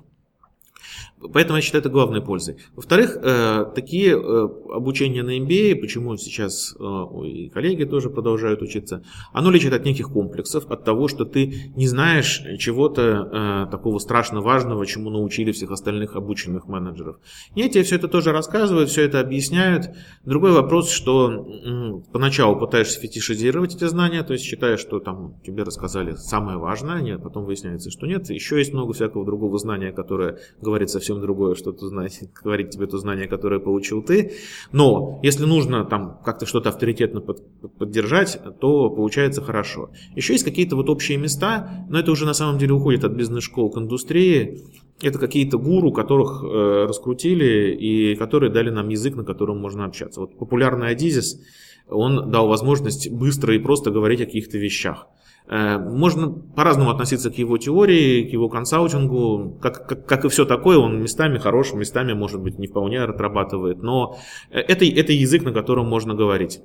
Поэтому я считаю это главной пользой. Во-вторых, э, такие э, обучения на MBA, почему сейчас э, и коллеги тоже продолжают учиться, оно лечит от неких комплексов, от того, что ты не знаешь чего-то такого страшно важного, чему научили всех остальных обученных менеджеров. И тебе все это тоже рассказывают, все это объясняют. Другой вопрос, что поначалу пытаешься фетишизировать эти знания, то есть считаешь, что там тебе рассказали самое важное, нет, потом выясняется, что нет. Еще есть много всякого другого знания, которое говорит совсем совсем другое, что то знать, говорить тебе то знание, которое получил ты. Но если нужно там как-то что-то авторитетно под, поддержать, то получается хорошо. Еще есть какие-то вот общие места, но это уже на самом деле уходит от бизнес-школ к индустрии. Это какие-то гуру, которых э, раскрутили и которые дали нам язык, на котором можно общаться. Вот популярный Адизис, он дал возможность быстро и просто говорить о каких-то вещах. Э, можно по-разному относиться к его теории, к его консалтингу. Как, как, как и все такое, он местами хорош, местами, может быть, не вполне отрабатывает. Но это, это язык, на котором можно говорить.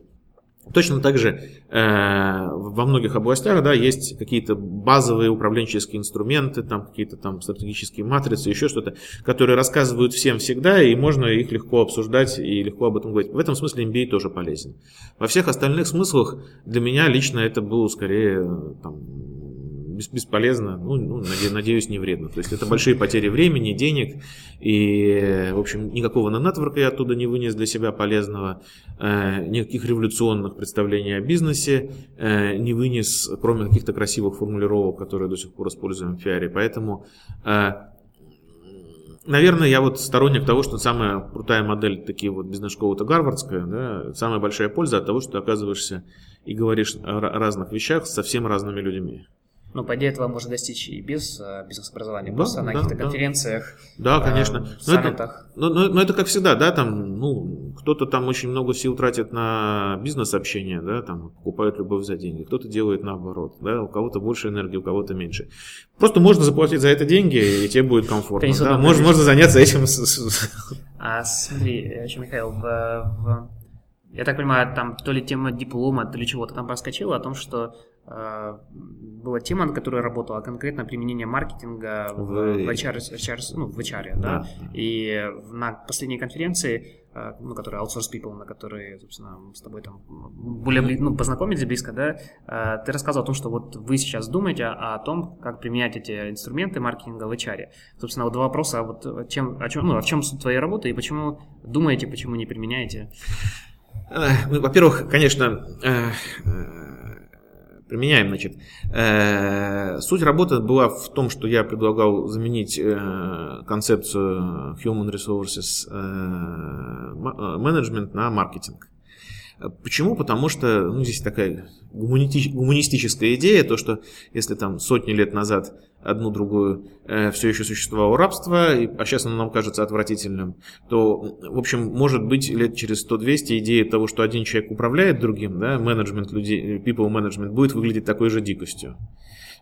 Точно так же э, во многих областях да, есть какие-то базовые управленческие инструменты, там какие-то там стратегические матрицы, еще что-то, которые рассказывают всем всегда, и можно их легко обсуждать и легко об этом говорить. В этом смысле MBA тоже полезен. Во всех остальных смыслах для меня лично это было скорее там, бесполезно, ну, ну надеюсь, не вредно. То есть это большие потери времени, денег, и, в общем, никакого на нетворка я оттуда не вынес для себя полезного, э, никаких революционных представлений о бизнесе э, не вынес, кроме каких-то красивых формулировок, которые до сих пор используем в пиаре. Поэтому э, наверное, я вот сторонник того, что самая крутая модель, такие вот бизнес-школы, это гарвардская, да, самая большая польза от того, что ты оказываешься и говоришь о разных вещах с совсем разными людьми. Ну, по идее, этого можно достичь и без э, бизнес-образования, да, просто да, на каких-то да. конференциях, да, конечно. Э, саммитах. Но это, но, но, это как всегда, да, там, ну, кто-то там очень много сил тратит на бизнес-общение, да, там, покупает любовь за деньги, кто-то делает наоборот, да, у кого-то больше энергии, у кого-то меньше. Просто можно заплатить за это деньги, и тебе будет комфортно, да, можно, можно заняться этим. А смотри, еще, Михаил, в, в я так понимаю, там то ли тема диплома, то ли чего-то там проскочила о том, что э, была тема, на которой работала, конкретно применение маркетинга в, в, HR, HR, ну, в HR, да? да. И на последней конференции, э, ну, которая Outsource People, на которой, собственно, мы с тобой там более ну, познакомились близко, да, э, ты рассказывал о том, что вот вы сейчас думаете о, о том, как применять эти инструменты маркетинга в HR. Собственно, вот два вопроса, вот чем, о чем, ну, в чем суть твоей работы и почему думаете, почему не применяете? Ну, во-первых, конечно, э, э, применяем, значит. Э, суть работы была в том, что я предлагал заменить концепцию Human Resources Management на маркетинг. Почему? Потому что ну, здесь такая гуманистическая идея, то, что если там сотни лет назад одну другую э, все еще существовало рабство, и, а сейчас оно нам кажется отвратительным, то, в общем, может быть лет через 100-200 идея того, что один человек управляет другим, да, менеджмент людей, people management будет выглядеть такой же дикостью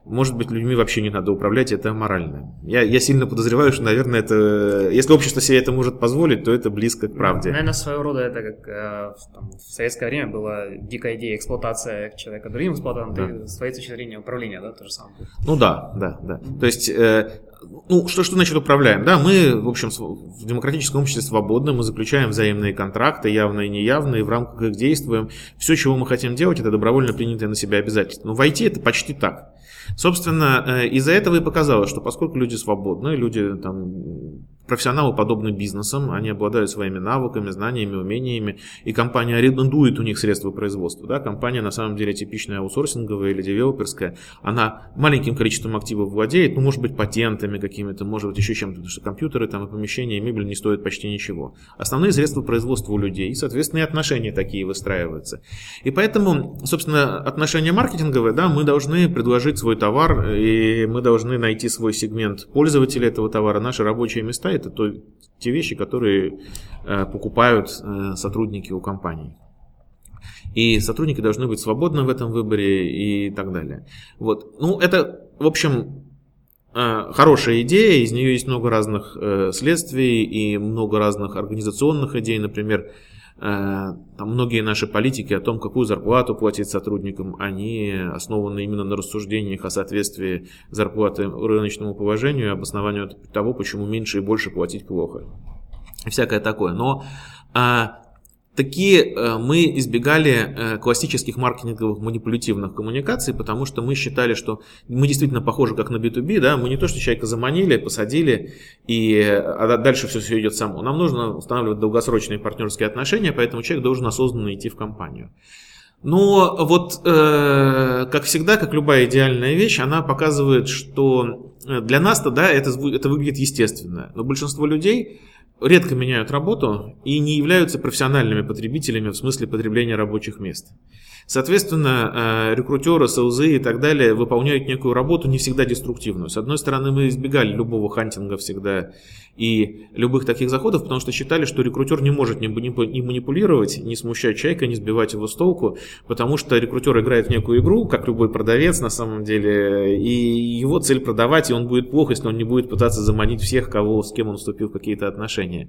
может быть, людьми вообще не надо управлять, это аморально. Я, я сильно подозреваю, что, наверное, это, если общество себе это может позволить, то это близко к правде. Наверное, своего рода это как э, там, в советское время была дикая идея эксплуатация человека другим эксплуатантом, да. с твоей точки зрения управления, да, то же самое. Ну да, да, да. То есть, э, ну, что, что значит управляем? Да, мы, в общем, в демократическом обществе свободны, мы заключаем взаимные контракты, явные и неявные, в рамках их действуем. Все, чего мы хотим делать, это добровольно принятые на себя обязательства. Но войти это почти так. Собственно, э, из-за этого и показалось, что поскольку люди свободны, люди там профессионалы подобны бизнесам, они обладают своими навыками, знаниями, умениями, и компания арендует у них средства производства. Да? Компания на самом деле типичная аутсорсинговая или девелоперская, она маленьким количеством активов владеет, ну, может быть, патентами какими-то, может быть, еще чем-то, потому что компьютеры там, и помещения, и мебель не стоят почти ничего. Основные средства производства у людей, и, соответственно, и отношения такие выстраиваются. И поэтому, собственно, отношения маркетинговые, да, мы должны предложить свой товар, и мы должны найти свой сегмент пользователей этого товара, наши рабочие места, это то, те вещи, которые э, покупают э, сотрудники у компаний. И сотрудники должны быть свободны в этом выборе и так далее. Вот. Ну, это, в общем, э, хорошая идея, из нее есть много разных следствий и много разных организационных идей. Например, там многие наши политики о том, какую зарплату платить сотрудникам, они основаны именно на рассуждениях о соответствии зарплаты рыночному положению и обоснованию того, почему меньше и больше платить плохо. Всякое такое. Но а, Такие э, мы избегали э, классических маркетинговых манипулятивных коммуникаций, потому что мы считали, что мы действительно похожи как на B2B, да, мы не то, что человека заманили, посадили, и а дальше все, все идет само. Нам нужно устанавливать долгосрочные партнерские отношения, поэтому человек должен осознанно идти в компанию. Но вот, э, как всегда, как любая идеальная вещь, она показывает, что для нас-то, да, это, это выглядит естественно. Но большинство людей редко меняют работу и не являются профессиональными потребителями в смысле потребления рабочих мест. Соответственно, э, рекрутеры, СЛЗ и так далее выполняют некую работу не всегда деструктивную. С одной стороны, мы избегали любого хантинга всегда и любых таких заходов, потому что считали, что рекрутер не может ни манипулировать, не смущать человека, не сбивать его с толку, потому что рекрутер играет в некую игру, как любой продавец на самом деле, и его цель продавать, и он будет плохо, если он не будет пытаться заманить всех, кого, с кем он вступил в какие-то отношения.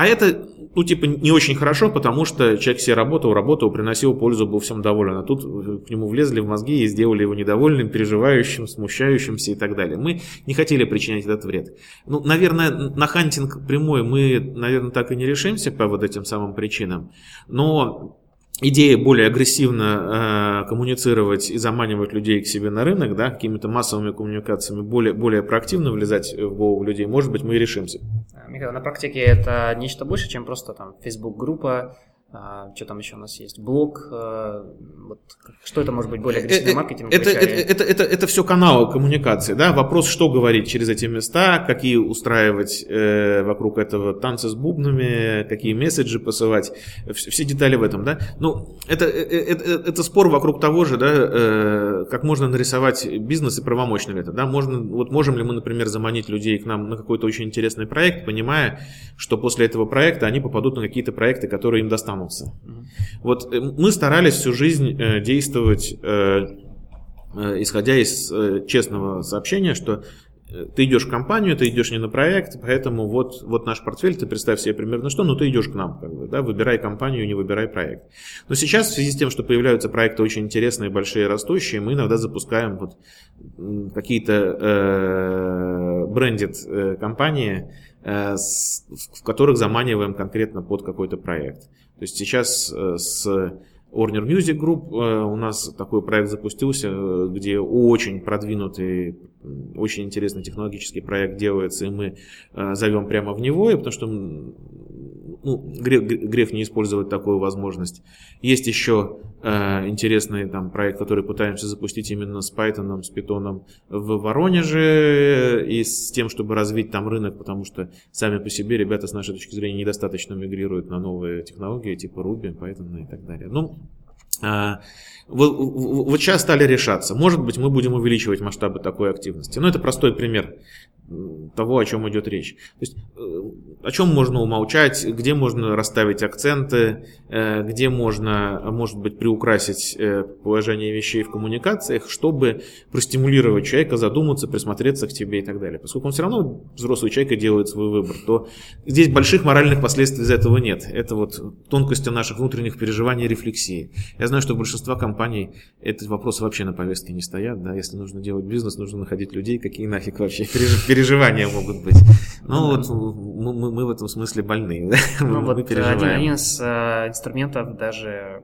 А это, ну, типа, не очень хорошо, потому что человек себе работал, работал, приносил пользу, был всем доволен. А тут к нему влезли в мозги и сделали его недовольным, переживающим, смущающимся и так далее. Мы не хотели причинять этот вред. Ну, наверное, на хантинг прямой мы, наверное, так и не решимся по вот этим самым причинам. Но идея более агрессивно э, коммуницировать и заманивать людей к себе на рынок, да, какими-то массовыми коммуникациями, более, более проактивно влезать в голову людей, может быть, мы и решимся. Михаил, на практике это нечто больше, чем просто там Facebook-группа, а, что там еще у нас есть? Блог. А, вот, что это может быть более агрессивный маркетинг? Это, это, это, это, это все каналы коммуникации. Да? Вопрос, что говорить через эти места, какие устраивать э, вокруг этого танцы с бубнами, какие месседжи посылать. Все, детали в этом. Да? Ну, это, это, это, это спор вокруг того же, да, э, как можно нарисовать бизнес и правомочно ли это. Да? Можно, вот можем ли мы, например, заманить людей к нам на какой-то очень интересный проект, понимая, что после этого проекта они попадут на какие-то проекты, которые им достанут останутся. Вот э, мы старались всю жизнь э, действовать, э, исходя из честного сообщения, что ты идешь в компанию, ты идешь не на проект, поэтому вот, вот наш портфель, ты представь себе примерно что, но ты идешь к нам, как бы, да, выбирай компанию, не выбирай проект. Но сейчас в связи с тем, что появляются проекты очень интересные, большие, растущие, мы иногда запускаем вот какие-то э, брендед компании, э, с, в которых заманиваем конкретно под какой-то проект. То есть сейчас э, с Warner Music Group э, у нас такой проект запустился, э, где очень продвинутый, очень интересный технологический проект делается, и мы зовем прямо в него, потому что ну, грех, грех не использовать такую возможность. Есть еще э, интересный там проект, который пытаемся запустить именно с Python, с Python в Воронеже и с тем, чтобы развить там рынок, потому что сами по себе ребята с нашей точки зрения недостаточно мигрируют на новые технологии типа Ruby, Python и так далее. Ну, э, вот, вот сейчас стали решаться. Может быть, мы будем увеличивать масштабы такой активности. Но это простой пример того, о чем идет речь. То есть, э, о чем можно умолчать, где можно расставить акценты, э, где можно, может быть, приукрасить э, положение вещей в коммуникациях, чтобы простимулировать человека задуматься, присмотреться к тебе и так далее. Поскольку он все равно, взрослый человек, и делает свой выбор, то здесь больших моральных последствий из этого нет. Это вот тонкости наших внутренних переживаний и рефлексии. Я знаю, что большинство компаний этот вопрос вообще на повестке не стоят. Да? Если нужно делать бизнес, нужно находить людей, какие нафиг вообще переживания переживания могут быть. Ну, вот мы, мы в этом смысле больны. Ну, вот один, один из э, инструментов даже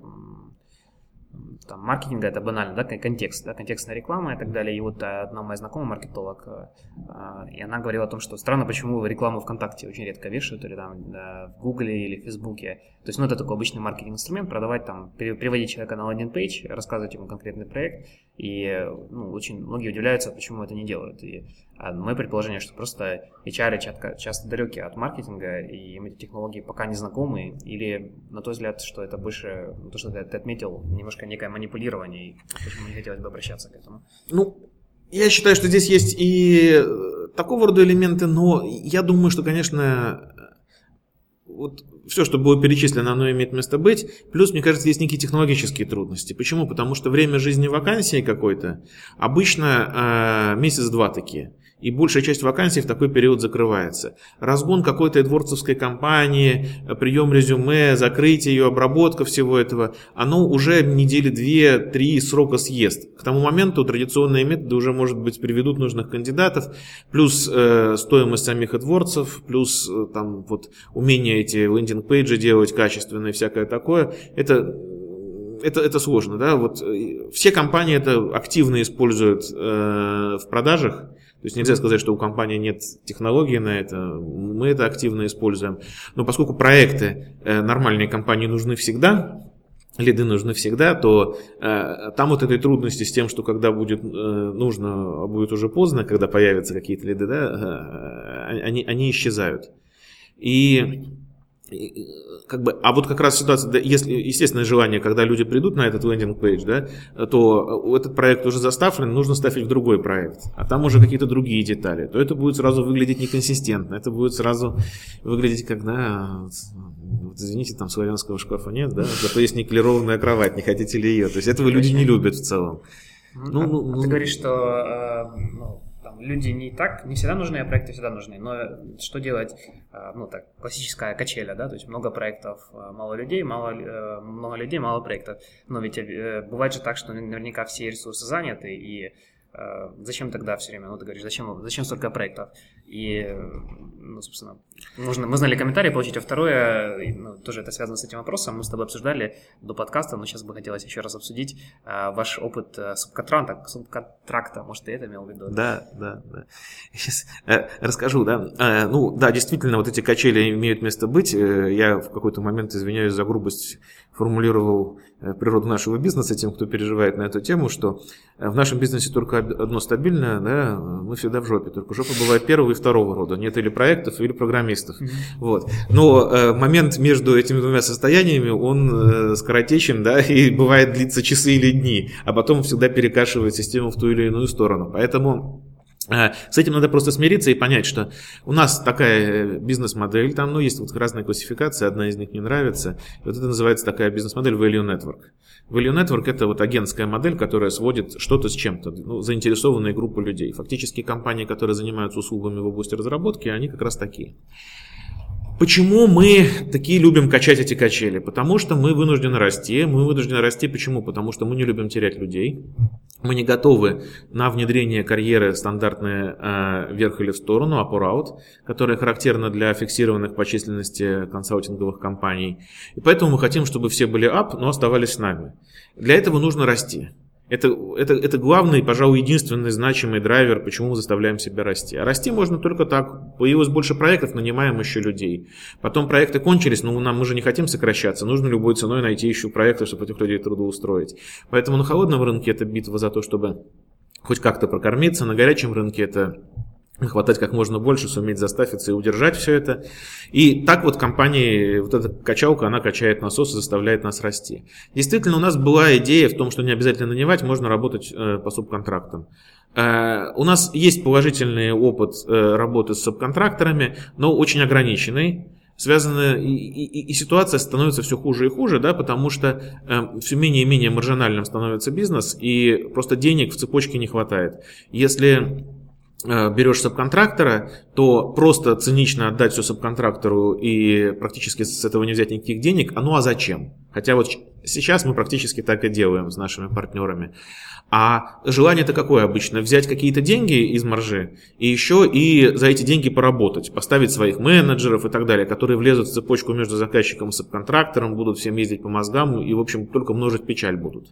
там, маркетинга это банально, да, контекст, да, контекстная реклама и так далее. И вот э, одна моя знакомая маркетолог, э, э, и она говорила о том, что странно, почему рекламу ВКонтакте очень редко вешают, или там да, в Гугле или в Фейсбуке. То есть, ну, это такой обычный маркетинг-инструмент, продавать там, приводить человека на лендинг-пейдж, рассказывать ему конкретный проект, и ну, очень многие удивляются, почему это не делают. И а мое предположение, что просто HR часто, далеки от маркетинга, и им эти технологии пока не знакомы, или на твой взгляд, что это больше, ну, то, что ты, ты отметил, немножко некое манипулирование, и почему не хотелось бы обращаться к этому? Ну, я считаю, что здесь есть и такого рода элементы, но я думаю, что, конечно, вот все, что было перечислено, оно имеет место быть. Плюс, мне кажется, есть некие технологические трудности. Почему? Потому что время жизни вакансии какой-то обычно э, месяц-два такие и большая часть вакансий в такой период закрывается. Разгон какой-то эдворцевской компании, прием резюме, закрытие ее, обработка всего этого, оно уже недели две-три срока съест. К тому моменту традиционные методы уже, может быть, приведут нужных кандидатов, плюс э, стоимость самих эдворцев, плюс э, там вот умение эти лендинг-пейджи делать качественные, всякое такое. Это это, это сложно, да, вот э, все компании это активно используют э, в продажах, то есть нельзя сказать, что у компании нет технологии на это, мы это активно используем. Но поскольку проекты э, нормальные компании нужны всегда, лиды нужны всегда, то э, там вот этой трудности с тем, что когда будет э, нужно, а будет уже поздно, когда появятся какие-то лиды, да, э, они, они исчезают. И как бы, а вот как раз ситуация, если естественное желание, когда люди придут на этот лендинг-пейдж, да, то этот проект уже заставлен, нужно ставить в другой проект, а там уже какие-то другие детали, то это будет сразу выглядеть неконсистентно, это будет сразу выглядеть как, да, вот, извините, там славянского шкафа нет, да, зато есть никелированная кровать, не хотите ли ее, то есть этого люди не любят в целом. Ну, а, ну, ну, ты говоришь, что э, ну, люди не так, не всегда нужны, а проекты всегда нужны. Но что делать, а, ну так, классическая качеля, да, то есть много проектов, а, мало людей, мало, э, много людей, мало проектов. Но ведь э, бывает же так, что наверняка все ресурсы заняты, и э, зачем тогда все время, ну ты говоришь, зачем, зачем столько проектов? И, ну, собственно, нужно, мы знали комментарии получить, а второе, ну, тоже это связано с этим вопросом, мы с тобой обсуждали до подкаста, но сейчас бы хотелось еще раз обсудить а, ваш опыт а, субконтракта, субконтракта, может, ты это имел в виду? Да, да, да. Сейчас э, расскажу, да. Э, ну, да, действительно, вот эти качели имеют место быть. Э, я в какой-то момент, извиняюсь за грубость, формулировал э, природу нашего бизнеса тем, кто переживает на эту тему, что в нашем бизнесе только одно стабильное, да, мы всегда в жопе, только жопа бывает первого и второго рода, нет или проектов, или программистов. Mm-hmm. Вот. Но э, момент между этими двумя состояниями, он э, скоротечен, да, и бывает длится часы или дни, а потом всегда перекашивает систему в ту или иную сторону. Поэтому Э, с этим надо просто смириться и понять, что у нас такая бизнес-модель, там ну, есть вот разные классификации, одна из них не нравится. Вот это называется такая бизнес-модель Value Network. Value Network это вот агентская модель, которая сводит что-то с чем-то, ну, заинтересованные группы людей. Фактически компании, которые занимаются услугами в области разработки, они как раз такие. Почему мы такие любим качать эти качели? Потому что мы вынуждены расти. Мы вынуждены расти почему? Потому что мы не любим терять людей. Мы не готовы на внедрение карьеры стандартные э, вверх или в сторону, out, которая характерна для фиксированных по численности консалтинговых компаний. И поэтому мы хотим, чтобы все были up, но оставались с нами. Для этого нужно расти. Это, это, это главный, пожалуй, единственный значимый драйвер, почему мы заставляем себя расти. А расти можно только так. Появилось больше проектов, нанимаем еще людей. Потом проекты кончились, но нам, мы же не хотим сокращаться. Нужно любой ценой найти еще проекты, чтобы этих людей трудоустроить. Поэтому на холодном рынке это битва за то, чтобы хоть как-то прокормиться. На горячем рынке это хватать как можно больше, суметь заставиться и удержать все это. И так вот компания, вот эта качалка, она качает насос и заставляет нас расти. Действительно, у нас была идея в том, что не обязательно нанимать, можно работать э, по субконтрактам. Э, у нас есть положительный опыт э, работы с субконтракторами, но очень ограниченный связаны и, и, и ситуация становится все хуже и хуже, да, потому что э, все менее и менее маржинальным становится бизнес, и просто денег в цепочке не хватает. Если берешь субконтрактора, то просто цинично отдать все субконтрактору и практически с этого не взять никаких денег, а ну а зачем? Хотя вот сейчас мы практически так и делаем с нашими партнерами. А желание-то какое обычно? Взять какие-то деньги из маржи и еще и за эти деньги поработать, поставить своих менеджеров и так далее, которые влезут в цепочку между заказчиком и субконтрактором, будут всем ездить по мозгам и, в общем, только множить печаль будут.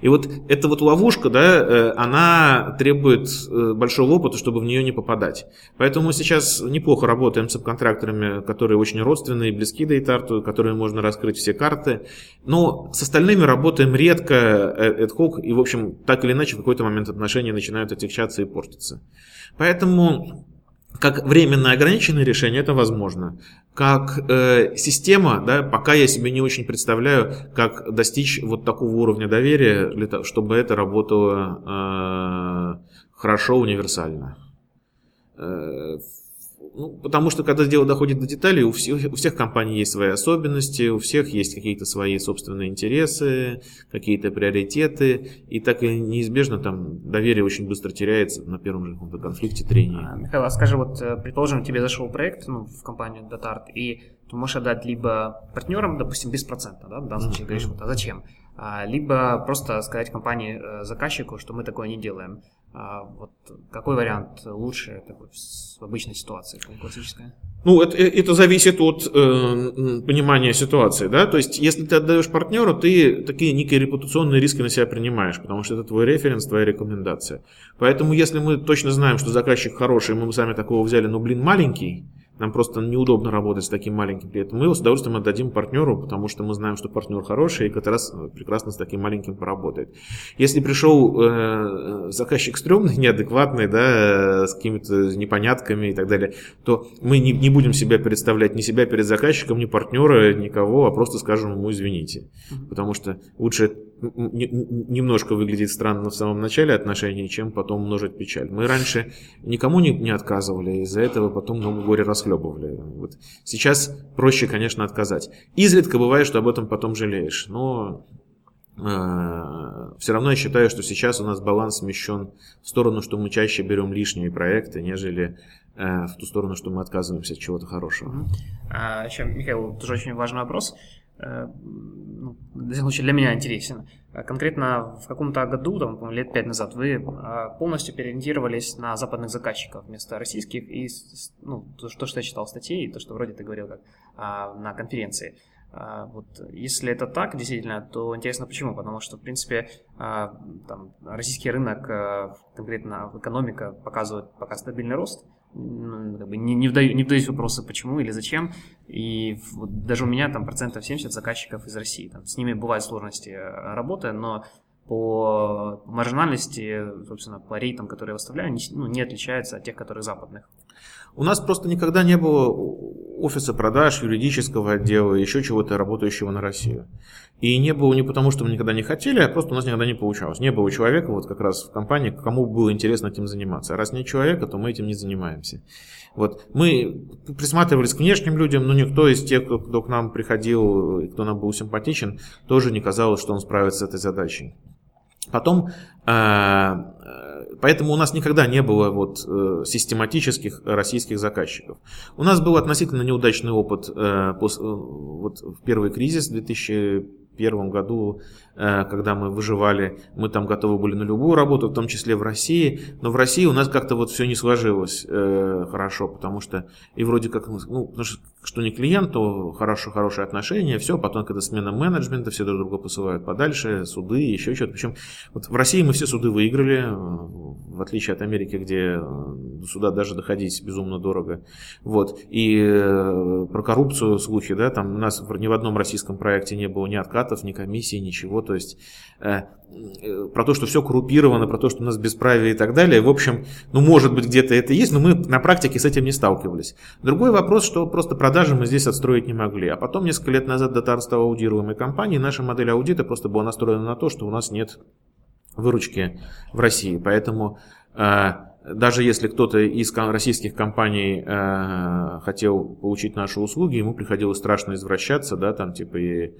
И вот эта вот ловушка, да, э, она требует э, большого опыта, чтобы в нее не попадать. Поэтому мы сейчас неплохо работаем с субконтракторами, которые очень родственные, близки до Итарту, которые можно раскрыть все карты. Но с остальными работаем редко, ad hoc, и, в общем, так или иначе в какой-то момент отношения начинают отягчаться и портиться. Поэтому как временно ограниченное решение это возможно. Как э, система, да, пока я себе не очень представляю, как достичь вот такого уровня доверия, для того, чтобы это работало э, хорошо, универсально. Э, ну, потому что когда дело доходит до деталей, у всех, у всех компаний есть свои особенности, у всех есть какие-то свои собственные интересы, какие-то приоритеты, и так и неизбежно там доверие очень быстро теряется на первом же каком-то конфликте, трении. А, Михаил, а скажи, вот э, предположим, тебе зашел проект ну, в компанию Datart, и ты можешь отдать либо партнерам, допустим, без процента, да, в данном случае mm-hmm. говоришь, вот, а зачем? А, либо просто сказать компании, э, заказчику, что мы такое не делаем. А вот какой вариант лучше такой, в обычной ситуации, классическая? Ну, это, э, это зависит от э, понимания ситуации, да, то есть, если ты отдаешь партнеру, ты такие некие репутационные риски на себя принимаешь, потому что это твой референс, твоя рекомендация. Поэтому, если мы точно знаем, что заказчик хороший, мы сами такого взяли, но, блин, маленький, нам просто неудобно работать с таким маленьким клиентом. Мы его с удовольствием отдадим партнеру, потому что мы знаем, что партнер хороший и как раз э, прекрасно с таким маленьким поработает. Если пришел э, заказчик стрёмный, неадекватный, да, с какими-то непонятками и так далее, то мы не, не будем себя представлять ни себя перед заказчиком, ни партнера, никого, а просто скажем ему извините. Потому что лучше немножко выглядит странно в самом начале отношений, чем потом множить печаль. Мы раньше никому не, не отказывали, из-за этого потом много горе расхлебывали. Вот. Сейчас проще, конечно, отказать. Изредка бывает, что об этом потом жалеешь, но э, все равно я считаю, что сейчас у нас баланс смещен в сторону, что мы чаще берем лишние проекты, нежели э, в ту сторону, что мы отказываемся от чего-то хорошего. А, еще, Михаил, тоже очень важный вопрос. Ну, в случае для меня интересен. Конкретно в каком-то году, там, лет пять назад, вы полностью переориентировались на западных заказчиков вместо российских, и ну, то, что я читал в статье, и то, что вроде ты говорил как, на конференции. А, вот, если это так, действительно, то интересно почему. Потому что, в принципе, а, там, российский рынок, а, конкретно экономика, показывает пока стабильный рост. Ну, как бы не, не, вдаю, не вдаюсь в вопросы, почему или зачем. И вот даже у меня там процентов 70 заказчиков из России. Там, с ними бывают сложности работы, но по маржинальности, собственно, по рейтам, которые я выставляю, не, ну, не отличается от тех, которые западных. У нас просто никогда не было офиса продаж, юридического отдела, еще чего-то работающего на Россию. И не было не потому, что мы никогда не хотели, а просто у нас никогда не получалось. Не было человека вот как раз в компании, кому было интересно этим заниматься. А раз нет человека, то мы этим не занимаемся. Вот. Мы присматривались к внешним людям, но никто из тех, кто, кто к нам приходил, кто нам был симпатичен, тоже не казалось, что он справится с этой задачей. Потом, э, поэтому у нас никогда не было вот э, систематических российских заказчиков. У нас был относительно неудачный опыт э, вот в первый кризис 2000 первом году, э, когда мы выживали, мы там готовы были на любую работу, в том числе в России. Но в России у нас как-то вот все не сложилось э, хорошо, потому что и вроде как, ну, потому что, что не клиент, то хорошо, хорошие отношения, все. Потом, когда смена менеджмента, все друг друга посылают подальше, суды, еще что-то. Причем вот в России мы все суды выиграли, э, в отличие от Америки, где сюда даже доходить безумно дорого. Вот. И про коррупцию слухи, да, там у нас ни в одном российском проекте не было ни адвокатов, ни комиссии, ничего. То есть э, э, про то, что все коррупировано, про то, что у нас бесправие и так далее. В общем, ну, может быть, где-то это есть, но мы на практике с этим не сталкивались. Другой вопрос, что просто продажи мы здесь отстроить не могли. А потом, несколько лет назад, Датар стала аудируемой компанией, наша модель аудита просто была настроена на то, что у нас нет выручки в России. Поэтому э, даже если кто-то из российских компаний э, хотел получить наши услуги, ему приходилось страшно извращаться, да, там типа и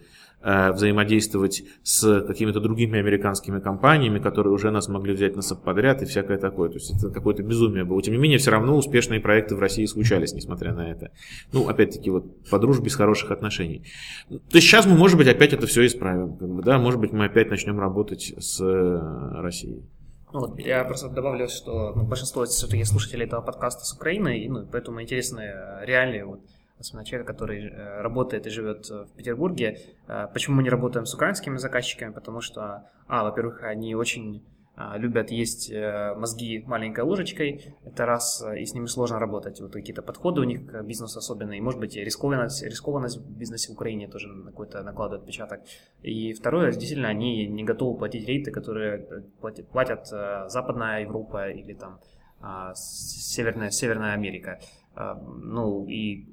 взаимодействовать с какими-то другими американскими компаниями, которые уже нас могли взять на субподряд и всякое такое. То есть это какое-то безумие было. Тем не менее, все равно успешные проекты в России случались, несмотря на это. Ну, опять-таки, вот по дружбе с хороших отношений. То есть сейчас мы, может быть, опять это все исправим. Как бы, да? Может быть, мы опять начнем работать с э, Россией. Ну, вот, я просто добавлю, что ну, большинство все-таки слушателей этого подкаста с Украины, и ну, поэтому интересны э, реальные вот, особенно человек, который э, работает и живет в Петербурге. Э, почему мы не работаем с украинскими заказчиками? Потому что, а, во-первых, они очень любят есть э, мозги маленькой ложечкой, это раз, и с ними сложно работать. Вот какие-то подходы у них к бизнесу особенные, и, может быть, рискованность, рискованность в бизнесе в Украине тоже какой-то накладывает отпечаток. И второе, действительно, они не готовы платить рейты, которые платят, платят Западная Европа или там а, Северная, Северная Америка. Ну, и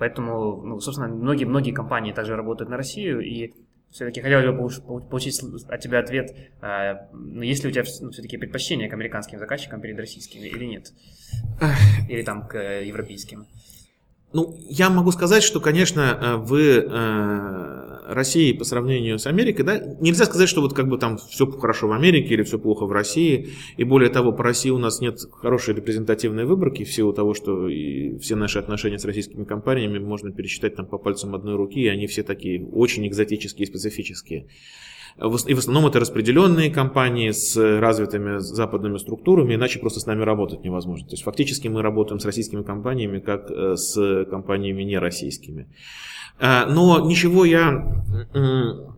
Поэтому, ну, собственно, многие-многие компании также работают на Россию, и все-таки хотелось бы получить от тебя ответ, а, ну, есть ли у тебя ну, все-таки предпочтение к американским заказчикам перед российскими или нет? Или там к европейским? Ну, я могу сказать, что, конечно, э, в э, России по сравнению с Америкой, да, нельзя сказать, что вот как бы там все хорошо в Америке или все плохо в России. И более того, по России у нас нет хорошей репрезентативной выборки в силу того, что и все наши отношения с российскими компаниями можно пересчитать там по пальцам одной руки, и они все такие очень экзотические и специфические. И в основном это распределенные компании с развитыми западными структурами, иначе просто с нами работать невозможно. То есть фактически мы работаем с российскими компаниями, как э, с компаниями не российскими. Э, но ничего я э,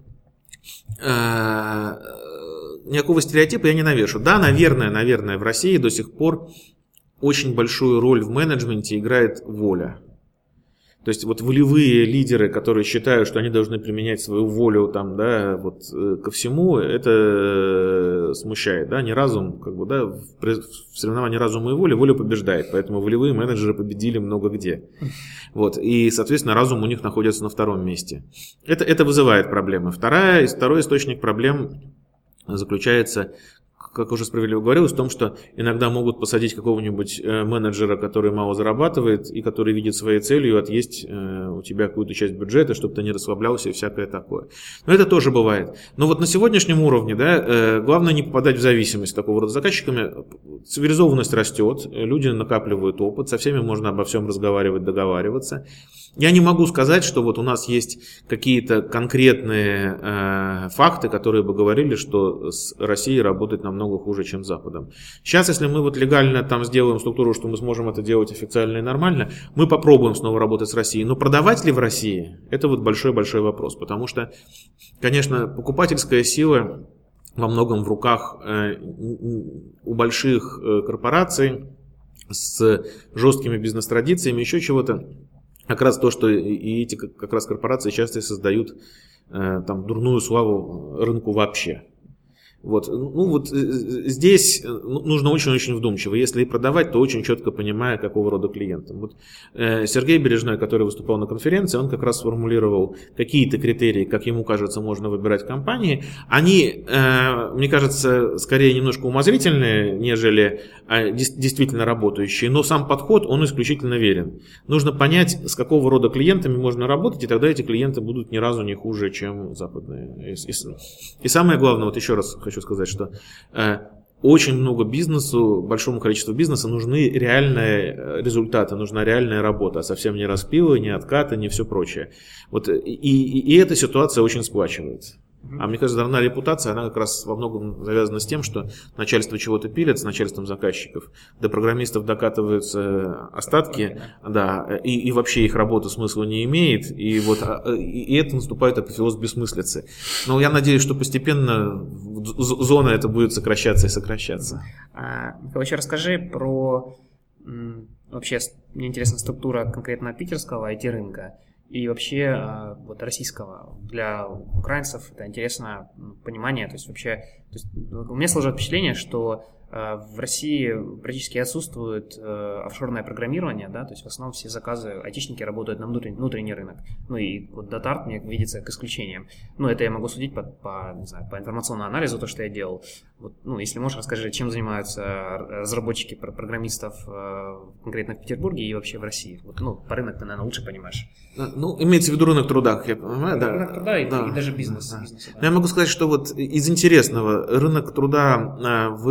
никакого стереотипа я не навешу. Да, наверное, наверное, в России до сих пор очень большую роль в менеджменте играет воля. То есть вот волевые лидеры, которые считают, что они должны применять свою волю там, да, вот, э, ко всему, это э, смущает, да, не разум, как бы, да, в соревновании разума и воли воля побеждает, поэтому волевые менеджеры победили много где. Вот, и, соответственно, разум у них находится на втором месте. Это, это вызывает проблемы. Вторая, второй источник проблем заключается как уже справедливо говорилось, в том, что иногда могут посадить какого-нибудь э, менеджера, который мало зарабатывает и который видит своей целью отъесть э, у тебя какую-то часть бюджета, чтобы ты не расслаблялся и всякое такое. Но это тоже бывает. Но вот на сегодняшнем уровне, да, э, главное не попадать в зависимость такого рода заказчиками. Цивилизованность растет, люди накапливают опыт, со всеми можно обо всем разговаривать, договариваться. Я не могу сказать, что вот у нас есть какие-то конкретные э, факты, которые бы говорили, что с Россией работать намного хуже, чем с Западом. Сейчас, если мы вот легально там сделаем структуру, что мы сможем это делать официально и нормально, мы попробуем снова работать с Россией. Но продавать ли в России, это вот большой-большой вопрос. Потому что, конечно, покупательская сила во многом в руках э, у больших э, корпораций с жесткими бизнес-традициями, еще чего-то как раз то, что и эти как раз корпорации часто создают э, там дурную славу рынку вообще. Вот. Ну вот э, э, здесь э, ну, нужно очень-очень вдумчиво. Если продавать, то очень четко понимая, какого рода клиентам. Вот Сергей Бережной, который выступал на конференции, он как раз сформулировал какие-то критерии, как ему кажется, можно выбирать компании. Они, мне кажется, скорее немножко умозрительные, нежели действительно работающие, но сам подход, он исключительно верен. Нужно понять, с какого рода клиентами можно работать, и тогда эти клиенты будут ни разу не хуже, чем западные. И, и, и самое главное, вот еще раз хочу хочу сказать, что э, очень много бизнесу, большому количеству бизнеса нужны реальные э, результаты, нужна реальная работа, а совсем не распилы, не откаты, не все прочее. Вот, и, и, и эта ситуация очень сплачивает. А мне кажется, дурная репутация, она как раз во многом завязана с тем, что начальство чего-то пилит с начальством заказчиков, до программистов докатываются остатки, да, и, и вообще их работа смысла не имеет, и вот а, и это наступает апофеоз бессмыслицы. Но я надеюсь, что постепенно зона это будет сокращаться и сокращаться. А, вообще расскажи про вообще, мне интересна структура конкретно питерского IT-рынка и вообще а, вот российского. Для украинцев это интересно понимание, то есть вообще, то есть, у меня сложилось впечатление, что в России практически отсутствует э, офшорное программирование, да, то есть в основном все заказы, айтишники работают на внутренний, внутренний рынок. Ну и вот Датарт мне видится к исключениям. Ну, это я могу судить по, по, не знаю, по информационному анализу, то, что я делал. Вот, ну, если можешь, расскажи, чем занимаются разработчики программистов э, конкретно в Петербурге и вообще в России. Вот, ну, по рынок ты, наверное, лучше понимаешь. Ну, имеется в виду рынок труда, я понимаю, да. Рынок труда и, да. и даже бизнес. Да. бизнес да. Я могу сказать, что вот из интересного рынок труда в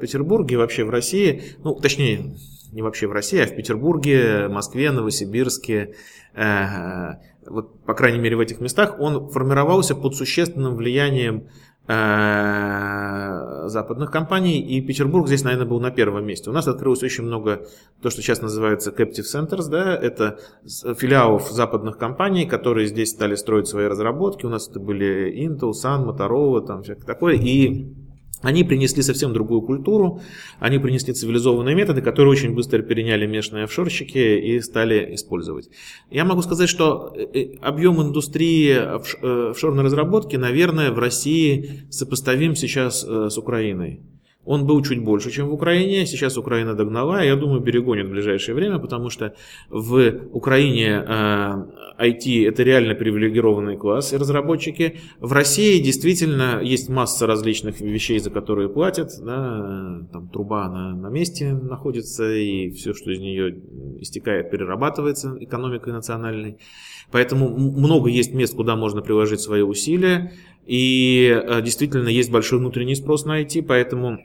Петербурге, вообще в России, ну, точнее, не вообще в России, а в Петербурге, Москве, Новосибирске, э, вот, по крайней мере, в этих местах, он формировался под существенным влиянием э, западных компаний, и Петербург здесь, наверное, был на первом месте. У нас открылось очень много, то, что сейчас называется captive centers, да, это филиалов западных компаний, которые здесь стали строить свои разработки. У нас это были Intel, Sun, Motorola, там всякое такое, и они принесли совсем другую культуру, они принесли цивилизованные методы, которые очень быстро переняли местные офшорщики и стали использовать. Я могу сказать, что э, э, объем индустрии э, офшорной разработки, наверное, в России сопоставим сейчас с Украиной. Он был чуть больше, чем в Украине. Сейчас Украина догнала. Я думаю, перегонит в ближайшее время, потому что в Украине э, IT это реально привилегированный класс и разработчики. В России действительно есть масса различных вещей, за которые платят. Да, там труба на, на месте находится, и все, что из нее истекает, перерабатывается экономикой национальной. Поэтому много есть мест, куда можно приложить свои усилия. И э, действительно есть большой внутренний спрос на IT, поэтому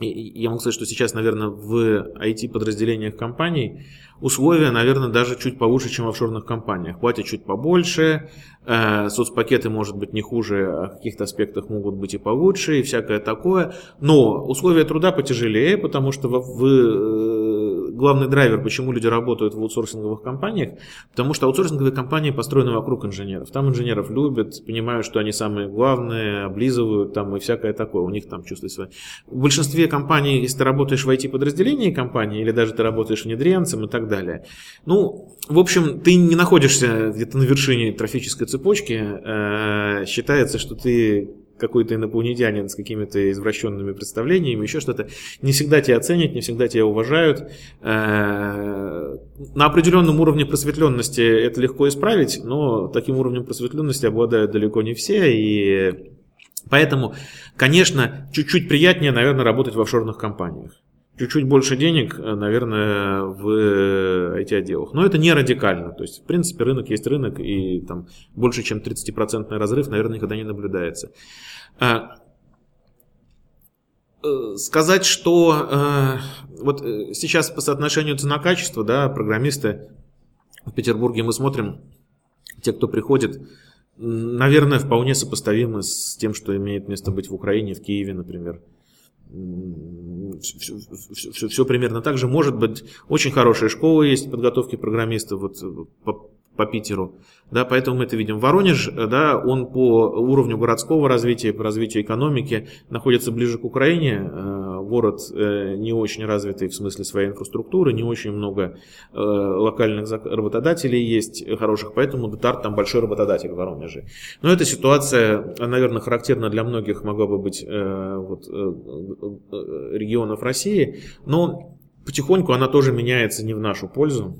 я могу сказать, что сейчас, наверное, в IT-подразделениях компаний условия, наверное, даже чуть получше, чем в офшорных компаниях. Платят чуть побольше, э, соцпакеты, может быть, не хуже, а в каких-то аспектах могут быть и получше, и всякое такое. Но условия труда потяжелее, потому что в, в главный драйвер, почему люди работают в аутсорсинговых компаниях, потому что аутсорсинговые компании построены вокруг инженеров. Там инженеров любят, понимают, что они самые главные, облизывают там и всякое такое. У них там чувство свое. В большинстве компаний, если ты работаешь в IT-подразделении компании, или даже ты работаешь внедренцем и так далее. Ну, в общем, ты не находишься где-то на вершине трофической цепочки. Э, считается, что ты какой-то инопланетянин с какими-то извращенными представлениями, еще что-то. Не всегда тебя оценят, не всегда тебя уважают. Э, на определенном уровне просветленности это легко исправить, но таким уровнем просветленности обладают далеко не все. И поэтому, конечно, чуть-чуть приятнее, наверное, работать в офшорных компаниях чуть-чуть больше денег, наверное, в IT-отделах. Но это не радикально. То есть, в принципе, рынок есть рынок, и там больше, чем 30% разрыв, наверное, никогда не наблюдается. Сказать, что вот сейчас по соотношению цена-качество, да, программисты в Петербурге мы смотрим, те, кто приходит, наверное, вполне сопоставимы с тем, что имеет место быть в Украине, в Киеве, например. Все, все, все, примерно так же. Может быть, очень хорошая школа есть подготовки программистов вот, по, по Питеру. Да, поэтому мы это видим. Воронеж, да, он по уровню городского развития, по развитию экономики находится ближе к Украине. Э, город э, не очень развитый в смысле своей инфраструктуры, не очень много э, локальных работодателей есть хороших, поэтому Детарт там большой работодатель в Воронеже. Но эта ситуация, наверное, характерна для многих, могла бы быть вот, регионов России, но потихоньку она тоже меняется не в нашу пользу.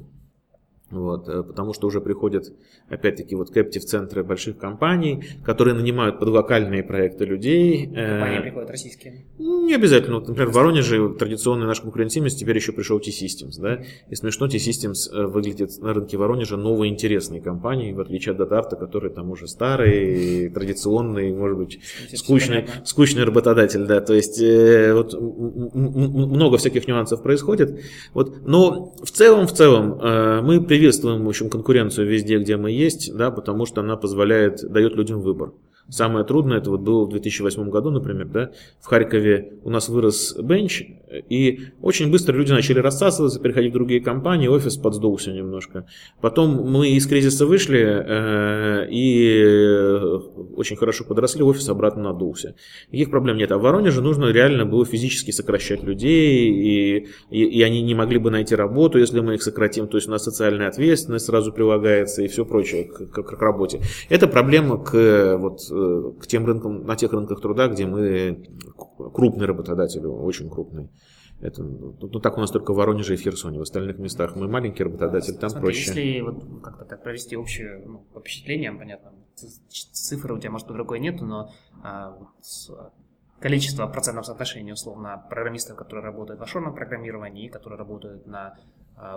Вот, э, потому что уже приходят, опять-таки, вот кэптив-центры больших компаний, которые нанимают под локальные проекты людей. Э, компании приходят российские? Не обязательно. Вот, например, в Воронеже традиционный наш конкурент теперь еще пришел T-Systems. Да? И смешно, T-Systems э, выглядит на рынке Воронежа новой интересной компанией, в отличие от Датарта, который там уже старый, традиционный, может быть, скучный, скучный работодатель. Да? То есть вот, много всяких нюансов происходит. Вот, но в целом, в целом, мы при приветствуем, в общем, конкуренцию везде, где мы есть, да, потому что она позволяет, дает людям выбор. Самое трудное, это вот было в 2008 году, например, да, в Харькове у нас вырос бенч, и очень быстро люди начали рассасываться, переходить в другие компании, офис подсдулся немножко. Потом мы из кризиса вышли э, и очень хорошо подросли, офис обратно надулся. Никаких проблем нет. А в Воронеже нужно реально было физически сокращать людей, и, и, и они не могли бы найти работу, если мы их сократим. То есть у нас социальная ответственность сразу прилагается и все прочее к, к, к работе. Это проблема к вот, Э, к тем рынкам, на тех рынках труда, где мы крупный работодатель, очень крупный. Это, ну, ну, так у нас только в Воронеже и в Херсоне. В остальных местах мы маленький работодатель, там Смотри, проще. Если вот как-то так провести общее ну, по впечатлениям, понятно, цифры у тебя, может, под рукой нету, но а, вот, количество процентов соотношения, условно, программистов, которые работают в офшорном программировании и которые работают на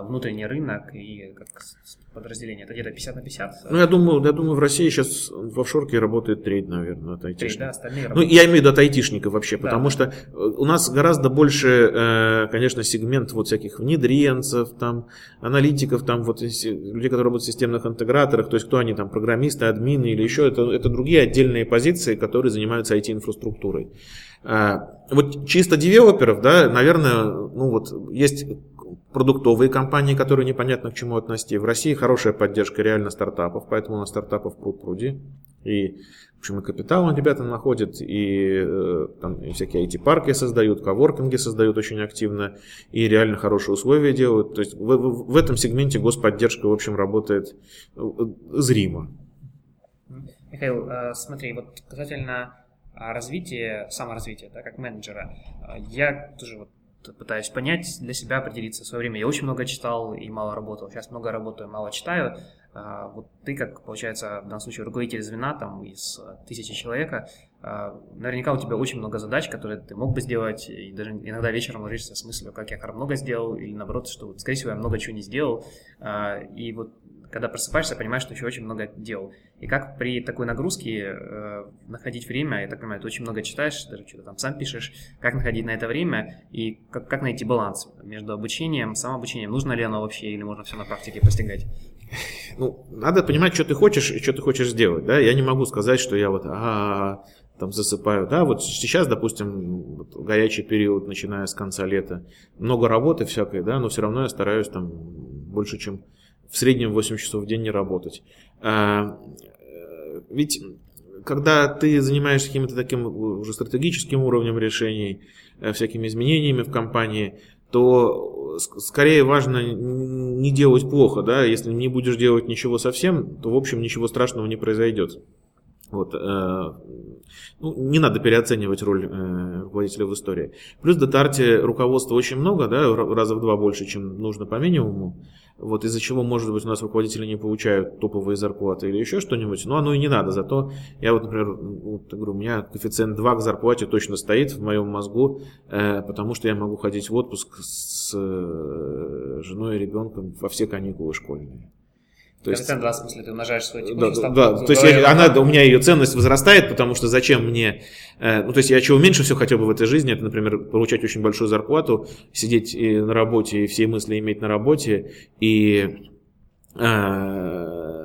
внутренний рынок и как подразделение. Это где-то 50 на 50. Ну, я думаю, я думаю, в России сейчас в офшорке работает треть, наверное, от айтишников. Треть, да, остальные Ну, я имею в виду от айтишников вообще, да. потому что э, у нас гораздо больше, э, конечно, сегмент вот всяких внедренцев, там, аналитиков, там, вот людей, которые работают в системных интеграторах, то есть кто они там, программисты, админы или еще, это, это другие отдельные позиции, которые занимаются IT-инфраструктурой. Э, вот чисто девелоперов, да, наверное, ну вот есть продуктовые компании, которые непонятно к чему относить. В России хорошая поддержка реально стартапов, поэтому на стартапов пруд пруди. И, в общем, и капитал ребята находят, и, э, там, и всякие IT-парки создают, коворкинги создают очень активно, и реально хорошие условия делают. То есть в, в, в этом сегменте господдержка, в общем, работает э, зримо. Михаил, э, смотри, вот касательно развития, саморазвития, да, как менеджера, я тоже вот пытаюсь понять, для себя определиться. В свое время я очень много читал и мало работал. Сейчас много работаю, мало читаю. А, вот ты, как, получается, в данном случае руководитель звена там из тысячи человека, а, наверняка у тебя очень много задач, которые ты мог бы сделать, и даже иногда вечером ложишься с мыслью, как я много сделал, или наоборот, что, скорее всего, я много чего не сделал. А, и вот когда просыпаешься, понимаешь, что еще очень много дел. И как при такой нагрузке э, находить время, я так понимаю, ты очень много читаешь, даже что-то там сам пишешь, как находить на это время и как, как найти баланс между обучением, самообучением, нужно ли оно вообще или можно все на практике постигать? Ну, надо понимать, что ты хочешь и что ты хочешь сделать, да, я не могу сказать, что я вот, а, там засыпаю, да, вот сейчас, допустим, вот, горячий период, начиная с конца лета, много работы всякой, да, но все равно я стараюсь там больше, чем в среднем 8 часов в день не работать. А, ведь когда ты занимаешься каким-то таким уже стратегическим уровнем решений, э, всякими изменениями в компании, то скорее важно не делать плохо, да, если не будешь делать ничего совсем, то в общем ничего страшного не произойдет. Вот, э, ну, не надо переоценивать роль э, руководителя в истории. Плюс в Датарте руководства очень много, да, раза в два больше, чем нужно по минимуму. Вот из-за чего, может быть, у нас руководители не получают топовые зарплаты или еще что-нибудь, но оно и не надо. Зато я вот, например, вот, говорю, у меня коэффициент 2 к зарплате точно стоит в моем мозгу, э, потому что я могу ходить в отпуск с э, женой и ребенком во все каникулы школьные. То есть, Коэффициент 2, в смысле, ты умножаешь свою текущую да, ставку. Да, то есть я, она, у меня ее ценность возрастает, потому что зачем мне... Э, ну, то есть я чего меньше всего хотел бы в этой жизни, это, например, получать очень большую зарплату, сидеть и на работе и все мысли иметь на работе, и э,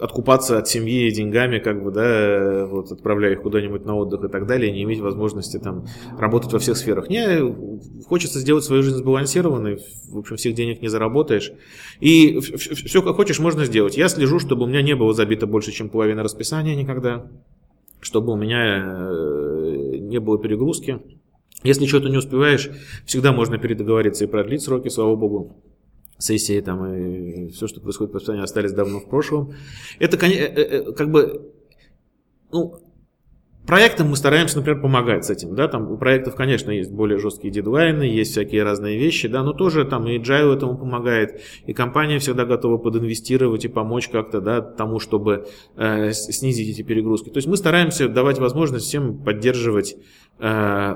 откупаться от семьи деньгами, как бы, да, вот, отправляя их куда-нибудь на отдых и так далее, не иметь возможности там работать во всех сферах. Не, хочется сделать свою жизнь сбалансированной, в общем, всех денег не заработаешь. И все, как хочешь, можно сделать. Я слежу, чтобы у меня не было забито больше, чем половина расписания никогда, чтобы у меня э, не было перегрузки. Если что-то не успеваешь, всегда можно передоговориться и продлить сроки, слава богу сессии там и все, что происходит по расписанию, остались давно в прошлом. Это э, э, э, как бы, ну, проектам мы стараемся, например, помогать с этим, да, там у проектов, конечно, есть более жесткие дедлайны, есть всякие разные вещи, да, но тоже там и Agile этому помогает, и компания всегда готова подинвестировать и помочь как-то, да, тому, чтобы э, снизить эти перегрузки. То есть мы стараемся давать возможность всем поддерживать э,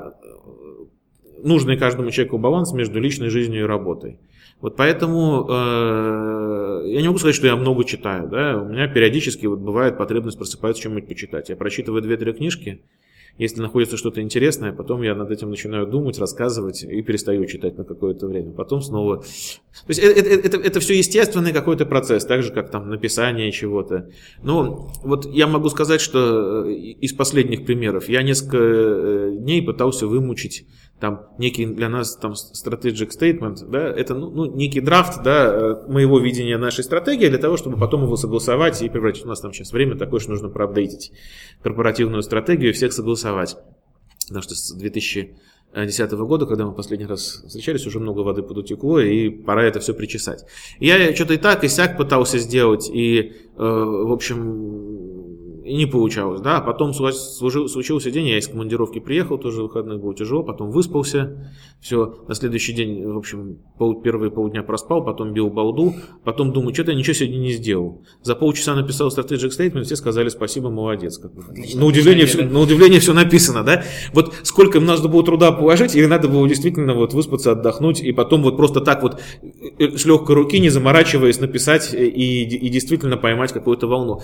нужный каждому человеку баланс между личной жизнью и работой. Вот поэтому э, я не могу сказать, что я много читаю. Да? У меня периодически вот бывает потребность просыпаться чем-нибудь почитать. Я прочитываю две-три книжки, если находится что-то интересное, потом я над этим начинаю думать, рассказывать и перестаю читать на какое-то время. Потом снова... То есть это, это, это, это все естественный какой-то процесс, так же, как там написание чего-то. Но вот я могу сказать, что э, из последних примеров я несколько э, дней пытался вымучить там некий для нас там strategic statement, да, это ну, ну, некий драфт, да, э, моего видения нашей стратегии для того, чтобы потом его согласовать и превратить. У нас там сейчас время такое, что нужно проапдейтить корпоративную стратегию и всех согласовать. Потому что с 2010 года, когда мы последний раз встречались, уже много воды подутекло, и пора это все причесать. Я что-то и так, и сяк пытался сделать, и, э, в общем, и не получалось, да, потом служил, случился день, я из командировки приехал, тоже выходных было тяжело, потом выспался, все, на следующий день, в общем, пол, первые полдня проспал, потом бил балду, потом думаю, что-то я ничего сегодня не сделал. За полчаса написал strategic statement, все сказали спасибо, молодец. Бы. на, удивление все, на удивление все написано, да. Вот сколько им надо было труда положить, или надо было действительно вот выспаться, отдохнуть, и потом вот просто так вот э, с легкой руки, не заморачиваясь, написать и, и действительно поймать какую-то волну.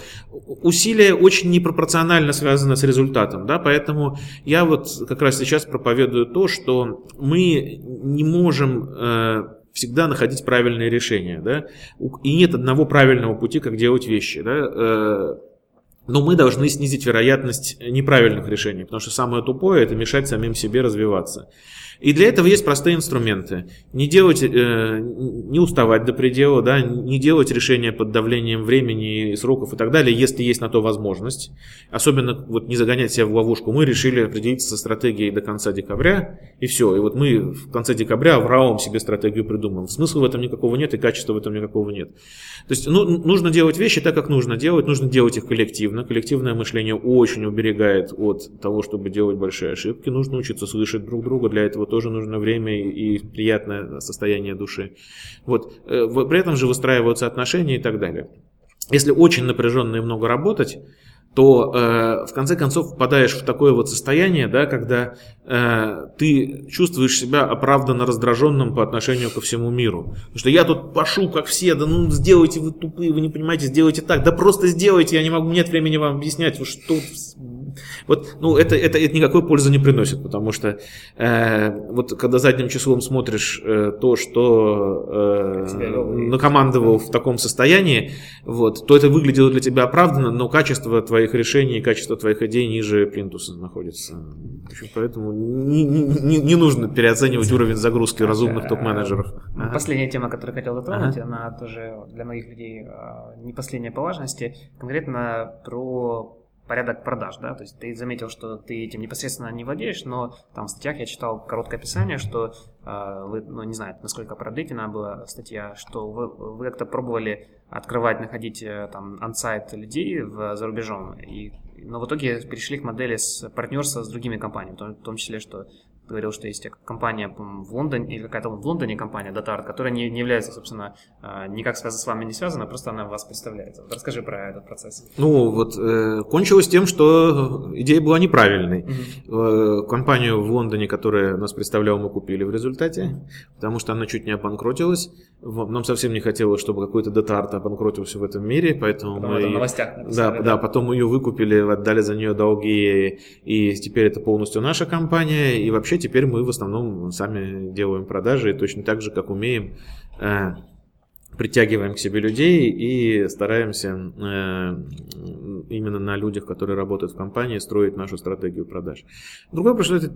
Усилия очень непропорционально связано с результатом, да, поэтому я вот как раз сейчас проповедую то, что мы не можем э, всегда находить правильные решения, да, и нет одного правильного пути, как делать вещи, да, э, но мы должны снизить вероятность неправильных решений, потому что самое тупое это мешать самим себе развиваться. И для этого есть простые инструменты. Не делать, э, не уставать до предела, да, не делать решения под давлением времени, сроков и так далее, если есть на то возможность. Особенно вот не загонять себя в ловушку. Мы решили определиться со стратегией до конца декабря, и все. И вот мы в конце декабря в РАОМ себе стратегию придумаем. Смысла в этом никакого нет, и качества в этом никакого нет. То есть ну, нужно делать вещи так, как нужно делать. Нужно делать их коллективно. Коллективное мышление очень уберегает от того, чтобы делать большие ошибки. Нужно учиться слышать друг друга. Для этого тоже нужно время и приятное состояние души. Вот. Э, при этом же выстраиваются отношения и так далее. Если очень напряженно и много работать, то э, в конце концов попадаешь в такое вот состояние, да, когда э, ты чувствуешь себя оправданно раздраженным по отношению ко всему миру. Потому что я тут пошу, как все, да ну сделайте вы тупые, вы не понимаете, сделайте так, да просто сделайте, я не могу, нет времени вам объяснять, вы что вот, ну, это, это, это никакой пользы не приносит, потому что э, вот когда задним числом смотришь э, то, что э, накомандовал в таком состоянии, вот, то это выглядело для тебя оправданно, но качество твоих решений, качество твоих идей ниже плинтуса находится. Поэтому не, не, не нужно переоценивать уровень загрузки разумных э, топ-менеджеров. Ага. Последняя тема, которую хотел затронуть, ага. она тоже для многих людей э, не последняя по важности, конкретно про порядок продаж, да, то есть ты заметил, что ты этим непосредственно не владеешь, но там в статьях я читал короткое описание, что э, вы, ну, не знаю, насколько продолжительная была статья, что вы, вы как-то пробовали открывать, находить э, там ансайт людей в, за рубежом, и, но в итоге перешли к модели с партнерства с другими компаниями, в том числе, что говорил, что есть компания в Лондоне, или какая-то в Лондоне компания Datart, которая не, не является, собственно, а, никак с вами не связана, просто она вас представляет. Вот расскажи про этот процесс. Ну, вот э, кончилось тем, что идея была неправильной. Угу. Э, компанию в Лондоне, которая нас представляла, мы купили в результате, потому что она чуть не обанкротилась. Нам совсем не хотелось, чтобы какой-то Datart обанкротился в этом мире, поэтому потом мы... в новостях написали, да, да, да, потом мы ее выкупили, отдали за нее долги, и теперь это полностью наша компания, и вообще теперь мы в основном сами делаем продажи, точно так же, как умеем, э, притягиваем к себе людей и стараемся э, именно на людях, которые работают в компании, строить нашу стратегию продаж. Другой вопрос, что это,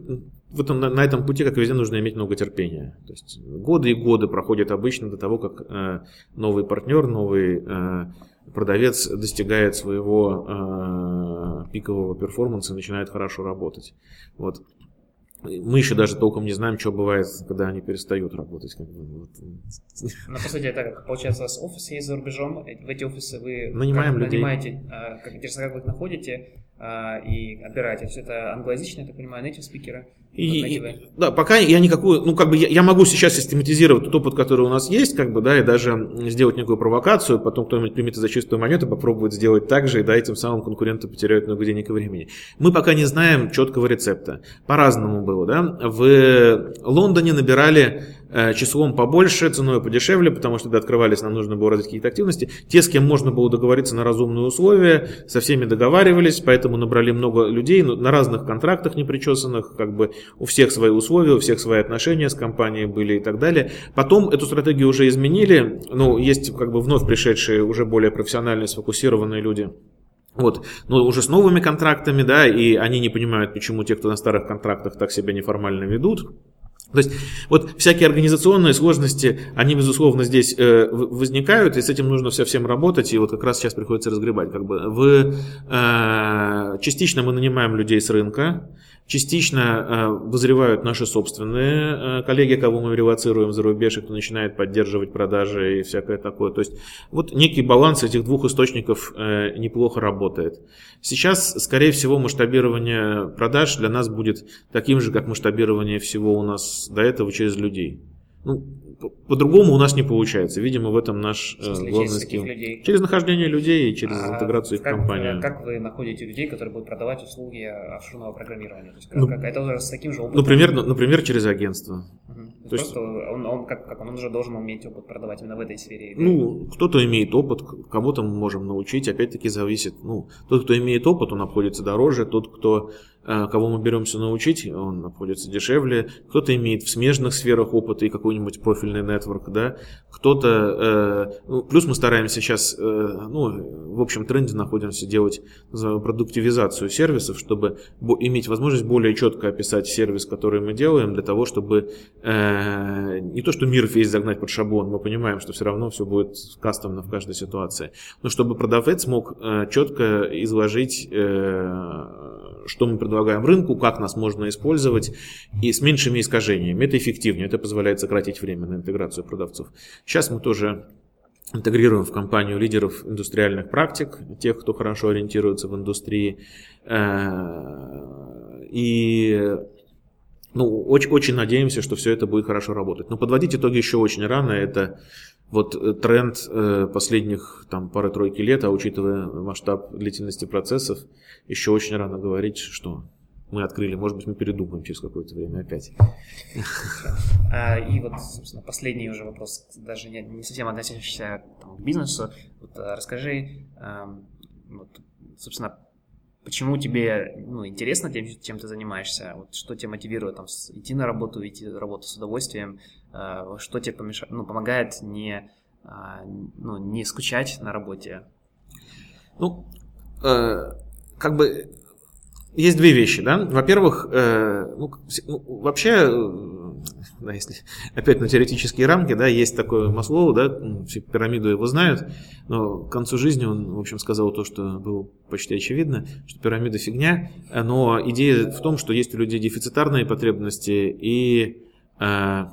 в этом, на, этом пути, как везде, нужно иметь много терпения. То есть годы и годы проходят обычно до того, как э, новый партнер, новый э, продавец достигает своего э, пикового перформанса и начинает хорошо работать. Вот. Мы еще даже толком не знаем, что бывает, когда они перестают работать. Как бы, вот. Ну, по сути, это как получается, у вас офисы есть за рубежом, в эти офисы вы Нанимаем как, людей. нанимаете, а, как, интересно, как вы их находите и отбираете. Все это англоязычные, я так понимаю, native спикеры. И, и, да, пока я никакую, ну как бы я, я могу сейчас систематизировать тот опыт, который у нас есть, как бы, да, и даже сделать некую провокацию, потом кто-нибудь примет за чистую монету, попробует сделать так же, и да, этим самым конкуренты потеряют много денег и времени. Мы пока не знаем четкого рецепта. По-разному было, да. В Лондоне набирали числом побольше, ценой подешевле, потому что когда открывались, нам нужно было развить какие-то активности. Те, с кем можно было договориться на разумные условия, со всеми договаривались, поэтому набрали много людей на разных контрактах непричесанных, как бы у всех свои условия, у всех свои отношения с компанией были и так далее. Потом эту стратегию уже изменили, ну, есть как бы вновь пришедшие, уже более профессиональные, сфокусированные люди. Вот, но уже с новыми контрактами, да, и они не понимают, почему те, кто на старых контрактах так себя неформально ведут. То есть вот всякие организационные сложности, они, безусловно, здесь э, возникают, и с этим нужно совсем работать, и вот как раз сейчас приходится разгребать. Как бы. В, э, частично мы нанимаем людей с рынка, Частично э, вызревают наши собственные э, коллеги, кого мы релацируем за рубеж, и кто начинает поддерживать продажи и всякое такое. То есть вот некий баланс этих двух источников э, неплохо работает. Сейчас, скорее всего, масштабирование продаж для нас будет таким же, как масштабирование всего у нас до этого через людей. Ну, по-другому у нас не получается. Видимо, в этом наш смысле, главный через скилл. Людей? Через нахождение людей и через а интеграцию как, в компанию. Как вы находите людей, которые будут продавать услуги офшорного программирования? То есть, ну, как, это уже с таким же опытом? Например, например через агентство. Угу. То есть, он, он, как, как он уже должен уметь опыт продавать именно в этой сфере? Ну, кто-то имеет опыт, кого-то мы можем научить. Опять-таки зависит. Ну, тот, кто имеет опыт, он обходится дороже. Тот, кто Э, кого мы беремся научить, он обходится дешевле, кто-то имеет в смежных сферах опыта и какой-нибудь профильный нетворк, да, кто-то, э, ну, плюс мы стараемся сейчас, э, ну, в общем тренде находимся делать продуктивизацию сервисов, чтобы иметь возможность более четко описать сервис, который мы делаем, для того, чтобы не то, что мир весь загнать под шаблон, мы понимаем, что все равно все будет кастомно в каждой ситуации, но чтобы продавец мог четко изложить что мы предлагаем рынку, как нас можно использовать и с меньшими искажениями. Это эффективнее, это позволяет сократить время на интеграцию продавцов. Сейчас мы тоже интегрируем в компанию лидеров индустриальных практик, тех, кто хорошо ориентируется в индустрии. Э, и ну, очень, очень надеемся, что все это будет хорошо работать. Но подводить итоги еще очень рано. Это вот э, тренд э, последних там пары-тройки лет, а учитывая масштаб длительности процессов, еще очень рано говорить, что мы открыли. Может быть, мы передумаем через какое-то время опять. А, и вот, собственно, последний уже вопрос, даже не, совсем относящийся к бизнесу. Вот, а, расскажи, вот, собственно, почему тебе ну, интересно тем, чем ты занимаешься, вот, что тебя мотивирует там, идти на работу, идти на работу с удовольствием, э, что тебе помешает, ну, помогает не, э, ну, не скучать на работе? Ну, э, как бы есть две вещи, да. Во-первых, э, ну, ну, вообще да, если опять на теоретические рамки, да, есть такое Маслоу, да, все пирамиду его знают, но к концу жизни он, в общем, сказал то, что было почти очевидно, что пирамида фигня, но идея в том, что есть у людей дефицитарные потребности и э,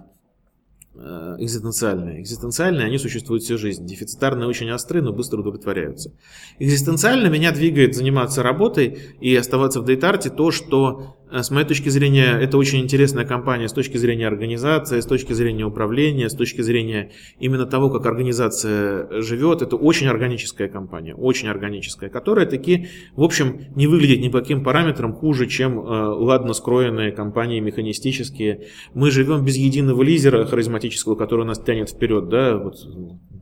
экзистенциальные. Экзистенциальные, они существуют всю жизнь. Дефицитарные очень остры, но быстро удовлетворяются. Экзистенциально меня двигает заниматься работой и оставаться в дейтарте то, что с моей точки зрения, это очень интересная компания с точки зрения организации, с точки зрения управления, с точки зрения именно того, как организация живет. Это очень органическая компания, очень органическая, которая таки, в общем, не выглядит ни по каким параметрам хуже, чем э, ладно скроенные компании механистические. Мы живем без единого лизера харизматического, который нас тянет вперед, да, вот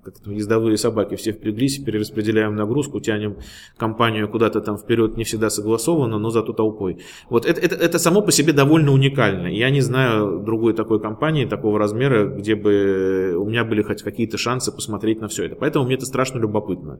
как ездовые собаки, все впряглись, перераспределяем нагрузку, тянем компанию куда-то там вперед, не всегда согласованно, но зато толпой. Вот это, это, это само по себе довольно уникально. Я не знаю другой такой компании, такого размера, где бы у меня были хоть какие-то шансы посмотреть на все это. Поэтому мне это страшно любопытно.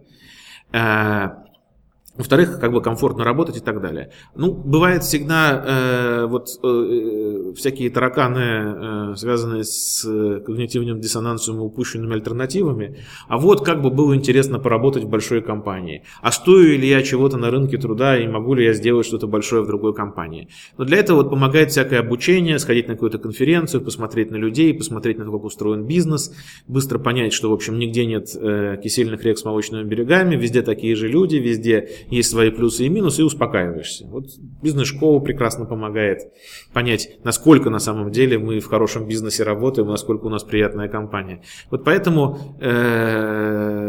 Во-вторых, как бы комфортно работать и так далее. Ну, бывает всегда э, вот э, всякие тараканы, э, связанные с э, когнитивным диссонансом и упущенными альтернативами. А вот как бы было интересно поработать в большой компании. А стою ли я чего-то на рынке труда и могу ли я сделать что-то большое в другой компании. Но для этого вот помогает всякое обучение, сходить на какую-то конференцию, посмотреть на людей, посмотреть на то, как устроен бизнес, быстро понять, что, в общем, нигде нет э, кисельных рек с молочными берегами, везде такие же люди, везде есть свои плюсы и минусы, и успокаиваешься. Вот бизнес-школа прекрасно помогает понять, насколько на самом деле мы в хорошем бизнесе работаем, насколько у нас приятная компания. Вот поэтому, э,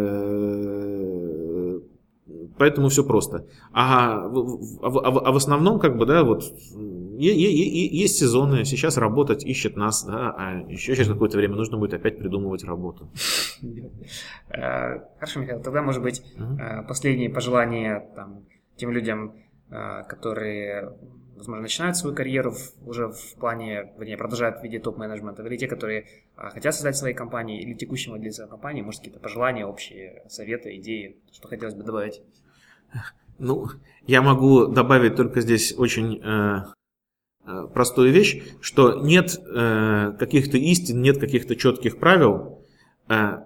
поэтому все просто. А, а, а в основном, как бы, да, вот есть сезоны, сейчас работать ищет нас, да, а еще через какое-то время нужно будет опять придумывать работу. Э, хорошо, Михаил, тогда, может быть, uh последние пожелания тем людям, э, которые, возможно, начинают свою карьеру уже в плане, вернее, продолжают в виде топ-менеджмента, или те, которые хотят создать свои компании, или текущим владельцам компании, может, какие-то пожелания, общие советы, идеи, что хотелось бы добавить? Ну, я могу добавить только здесь очень Э, простую вещь, что нет э, каких-то истин, нет каких-то четких правил. Э,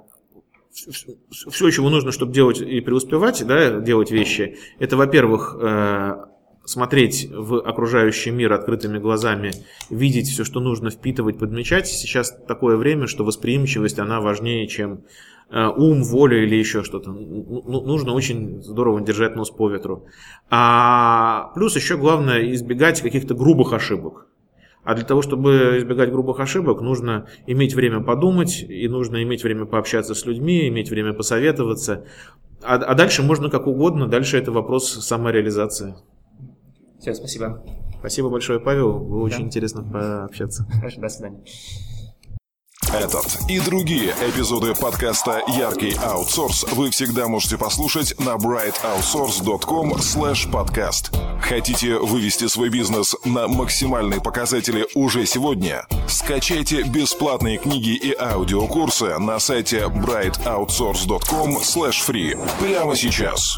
все, чего нужно, чтобы делать и преуспевать, да, делать вещи, это, во-первых, э, смотреть в окружающий мир открытыми глазами, видеть все, что нужно впитывать, подмечать. Сейчас такое время, что восприимчивость, она важнее, чем Э, ум, воля или еще что-то. Ну, нужно очень здорово держать нос по ветру. А плюс еще главное избегать каких-то грубых ошибок. А для того, чтобы избегать грубых ошибок, нужно иметь время подумать, и нужно иметь время пообщаться с людьми, иметь время посоветоваться. А, а дальше можно как угодно, дальше это вопрос самореализации. Все, спасибо. Спасибо большое, Павел. Было да. очень интересно пообщаться. Хорошо, до свидания. Этот и другие эпизоды подкаста «Яркий аутсорс» вы всегда можете послушать на brightoutsource.com podcast. Хотите вывести свой бизнес на максимальные показатели уже сегодня? Скачайте бесплатные книги и аудиокурсы на сайте brightoutsource.com free прямо сейчас.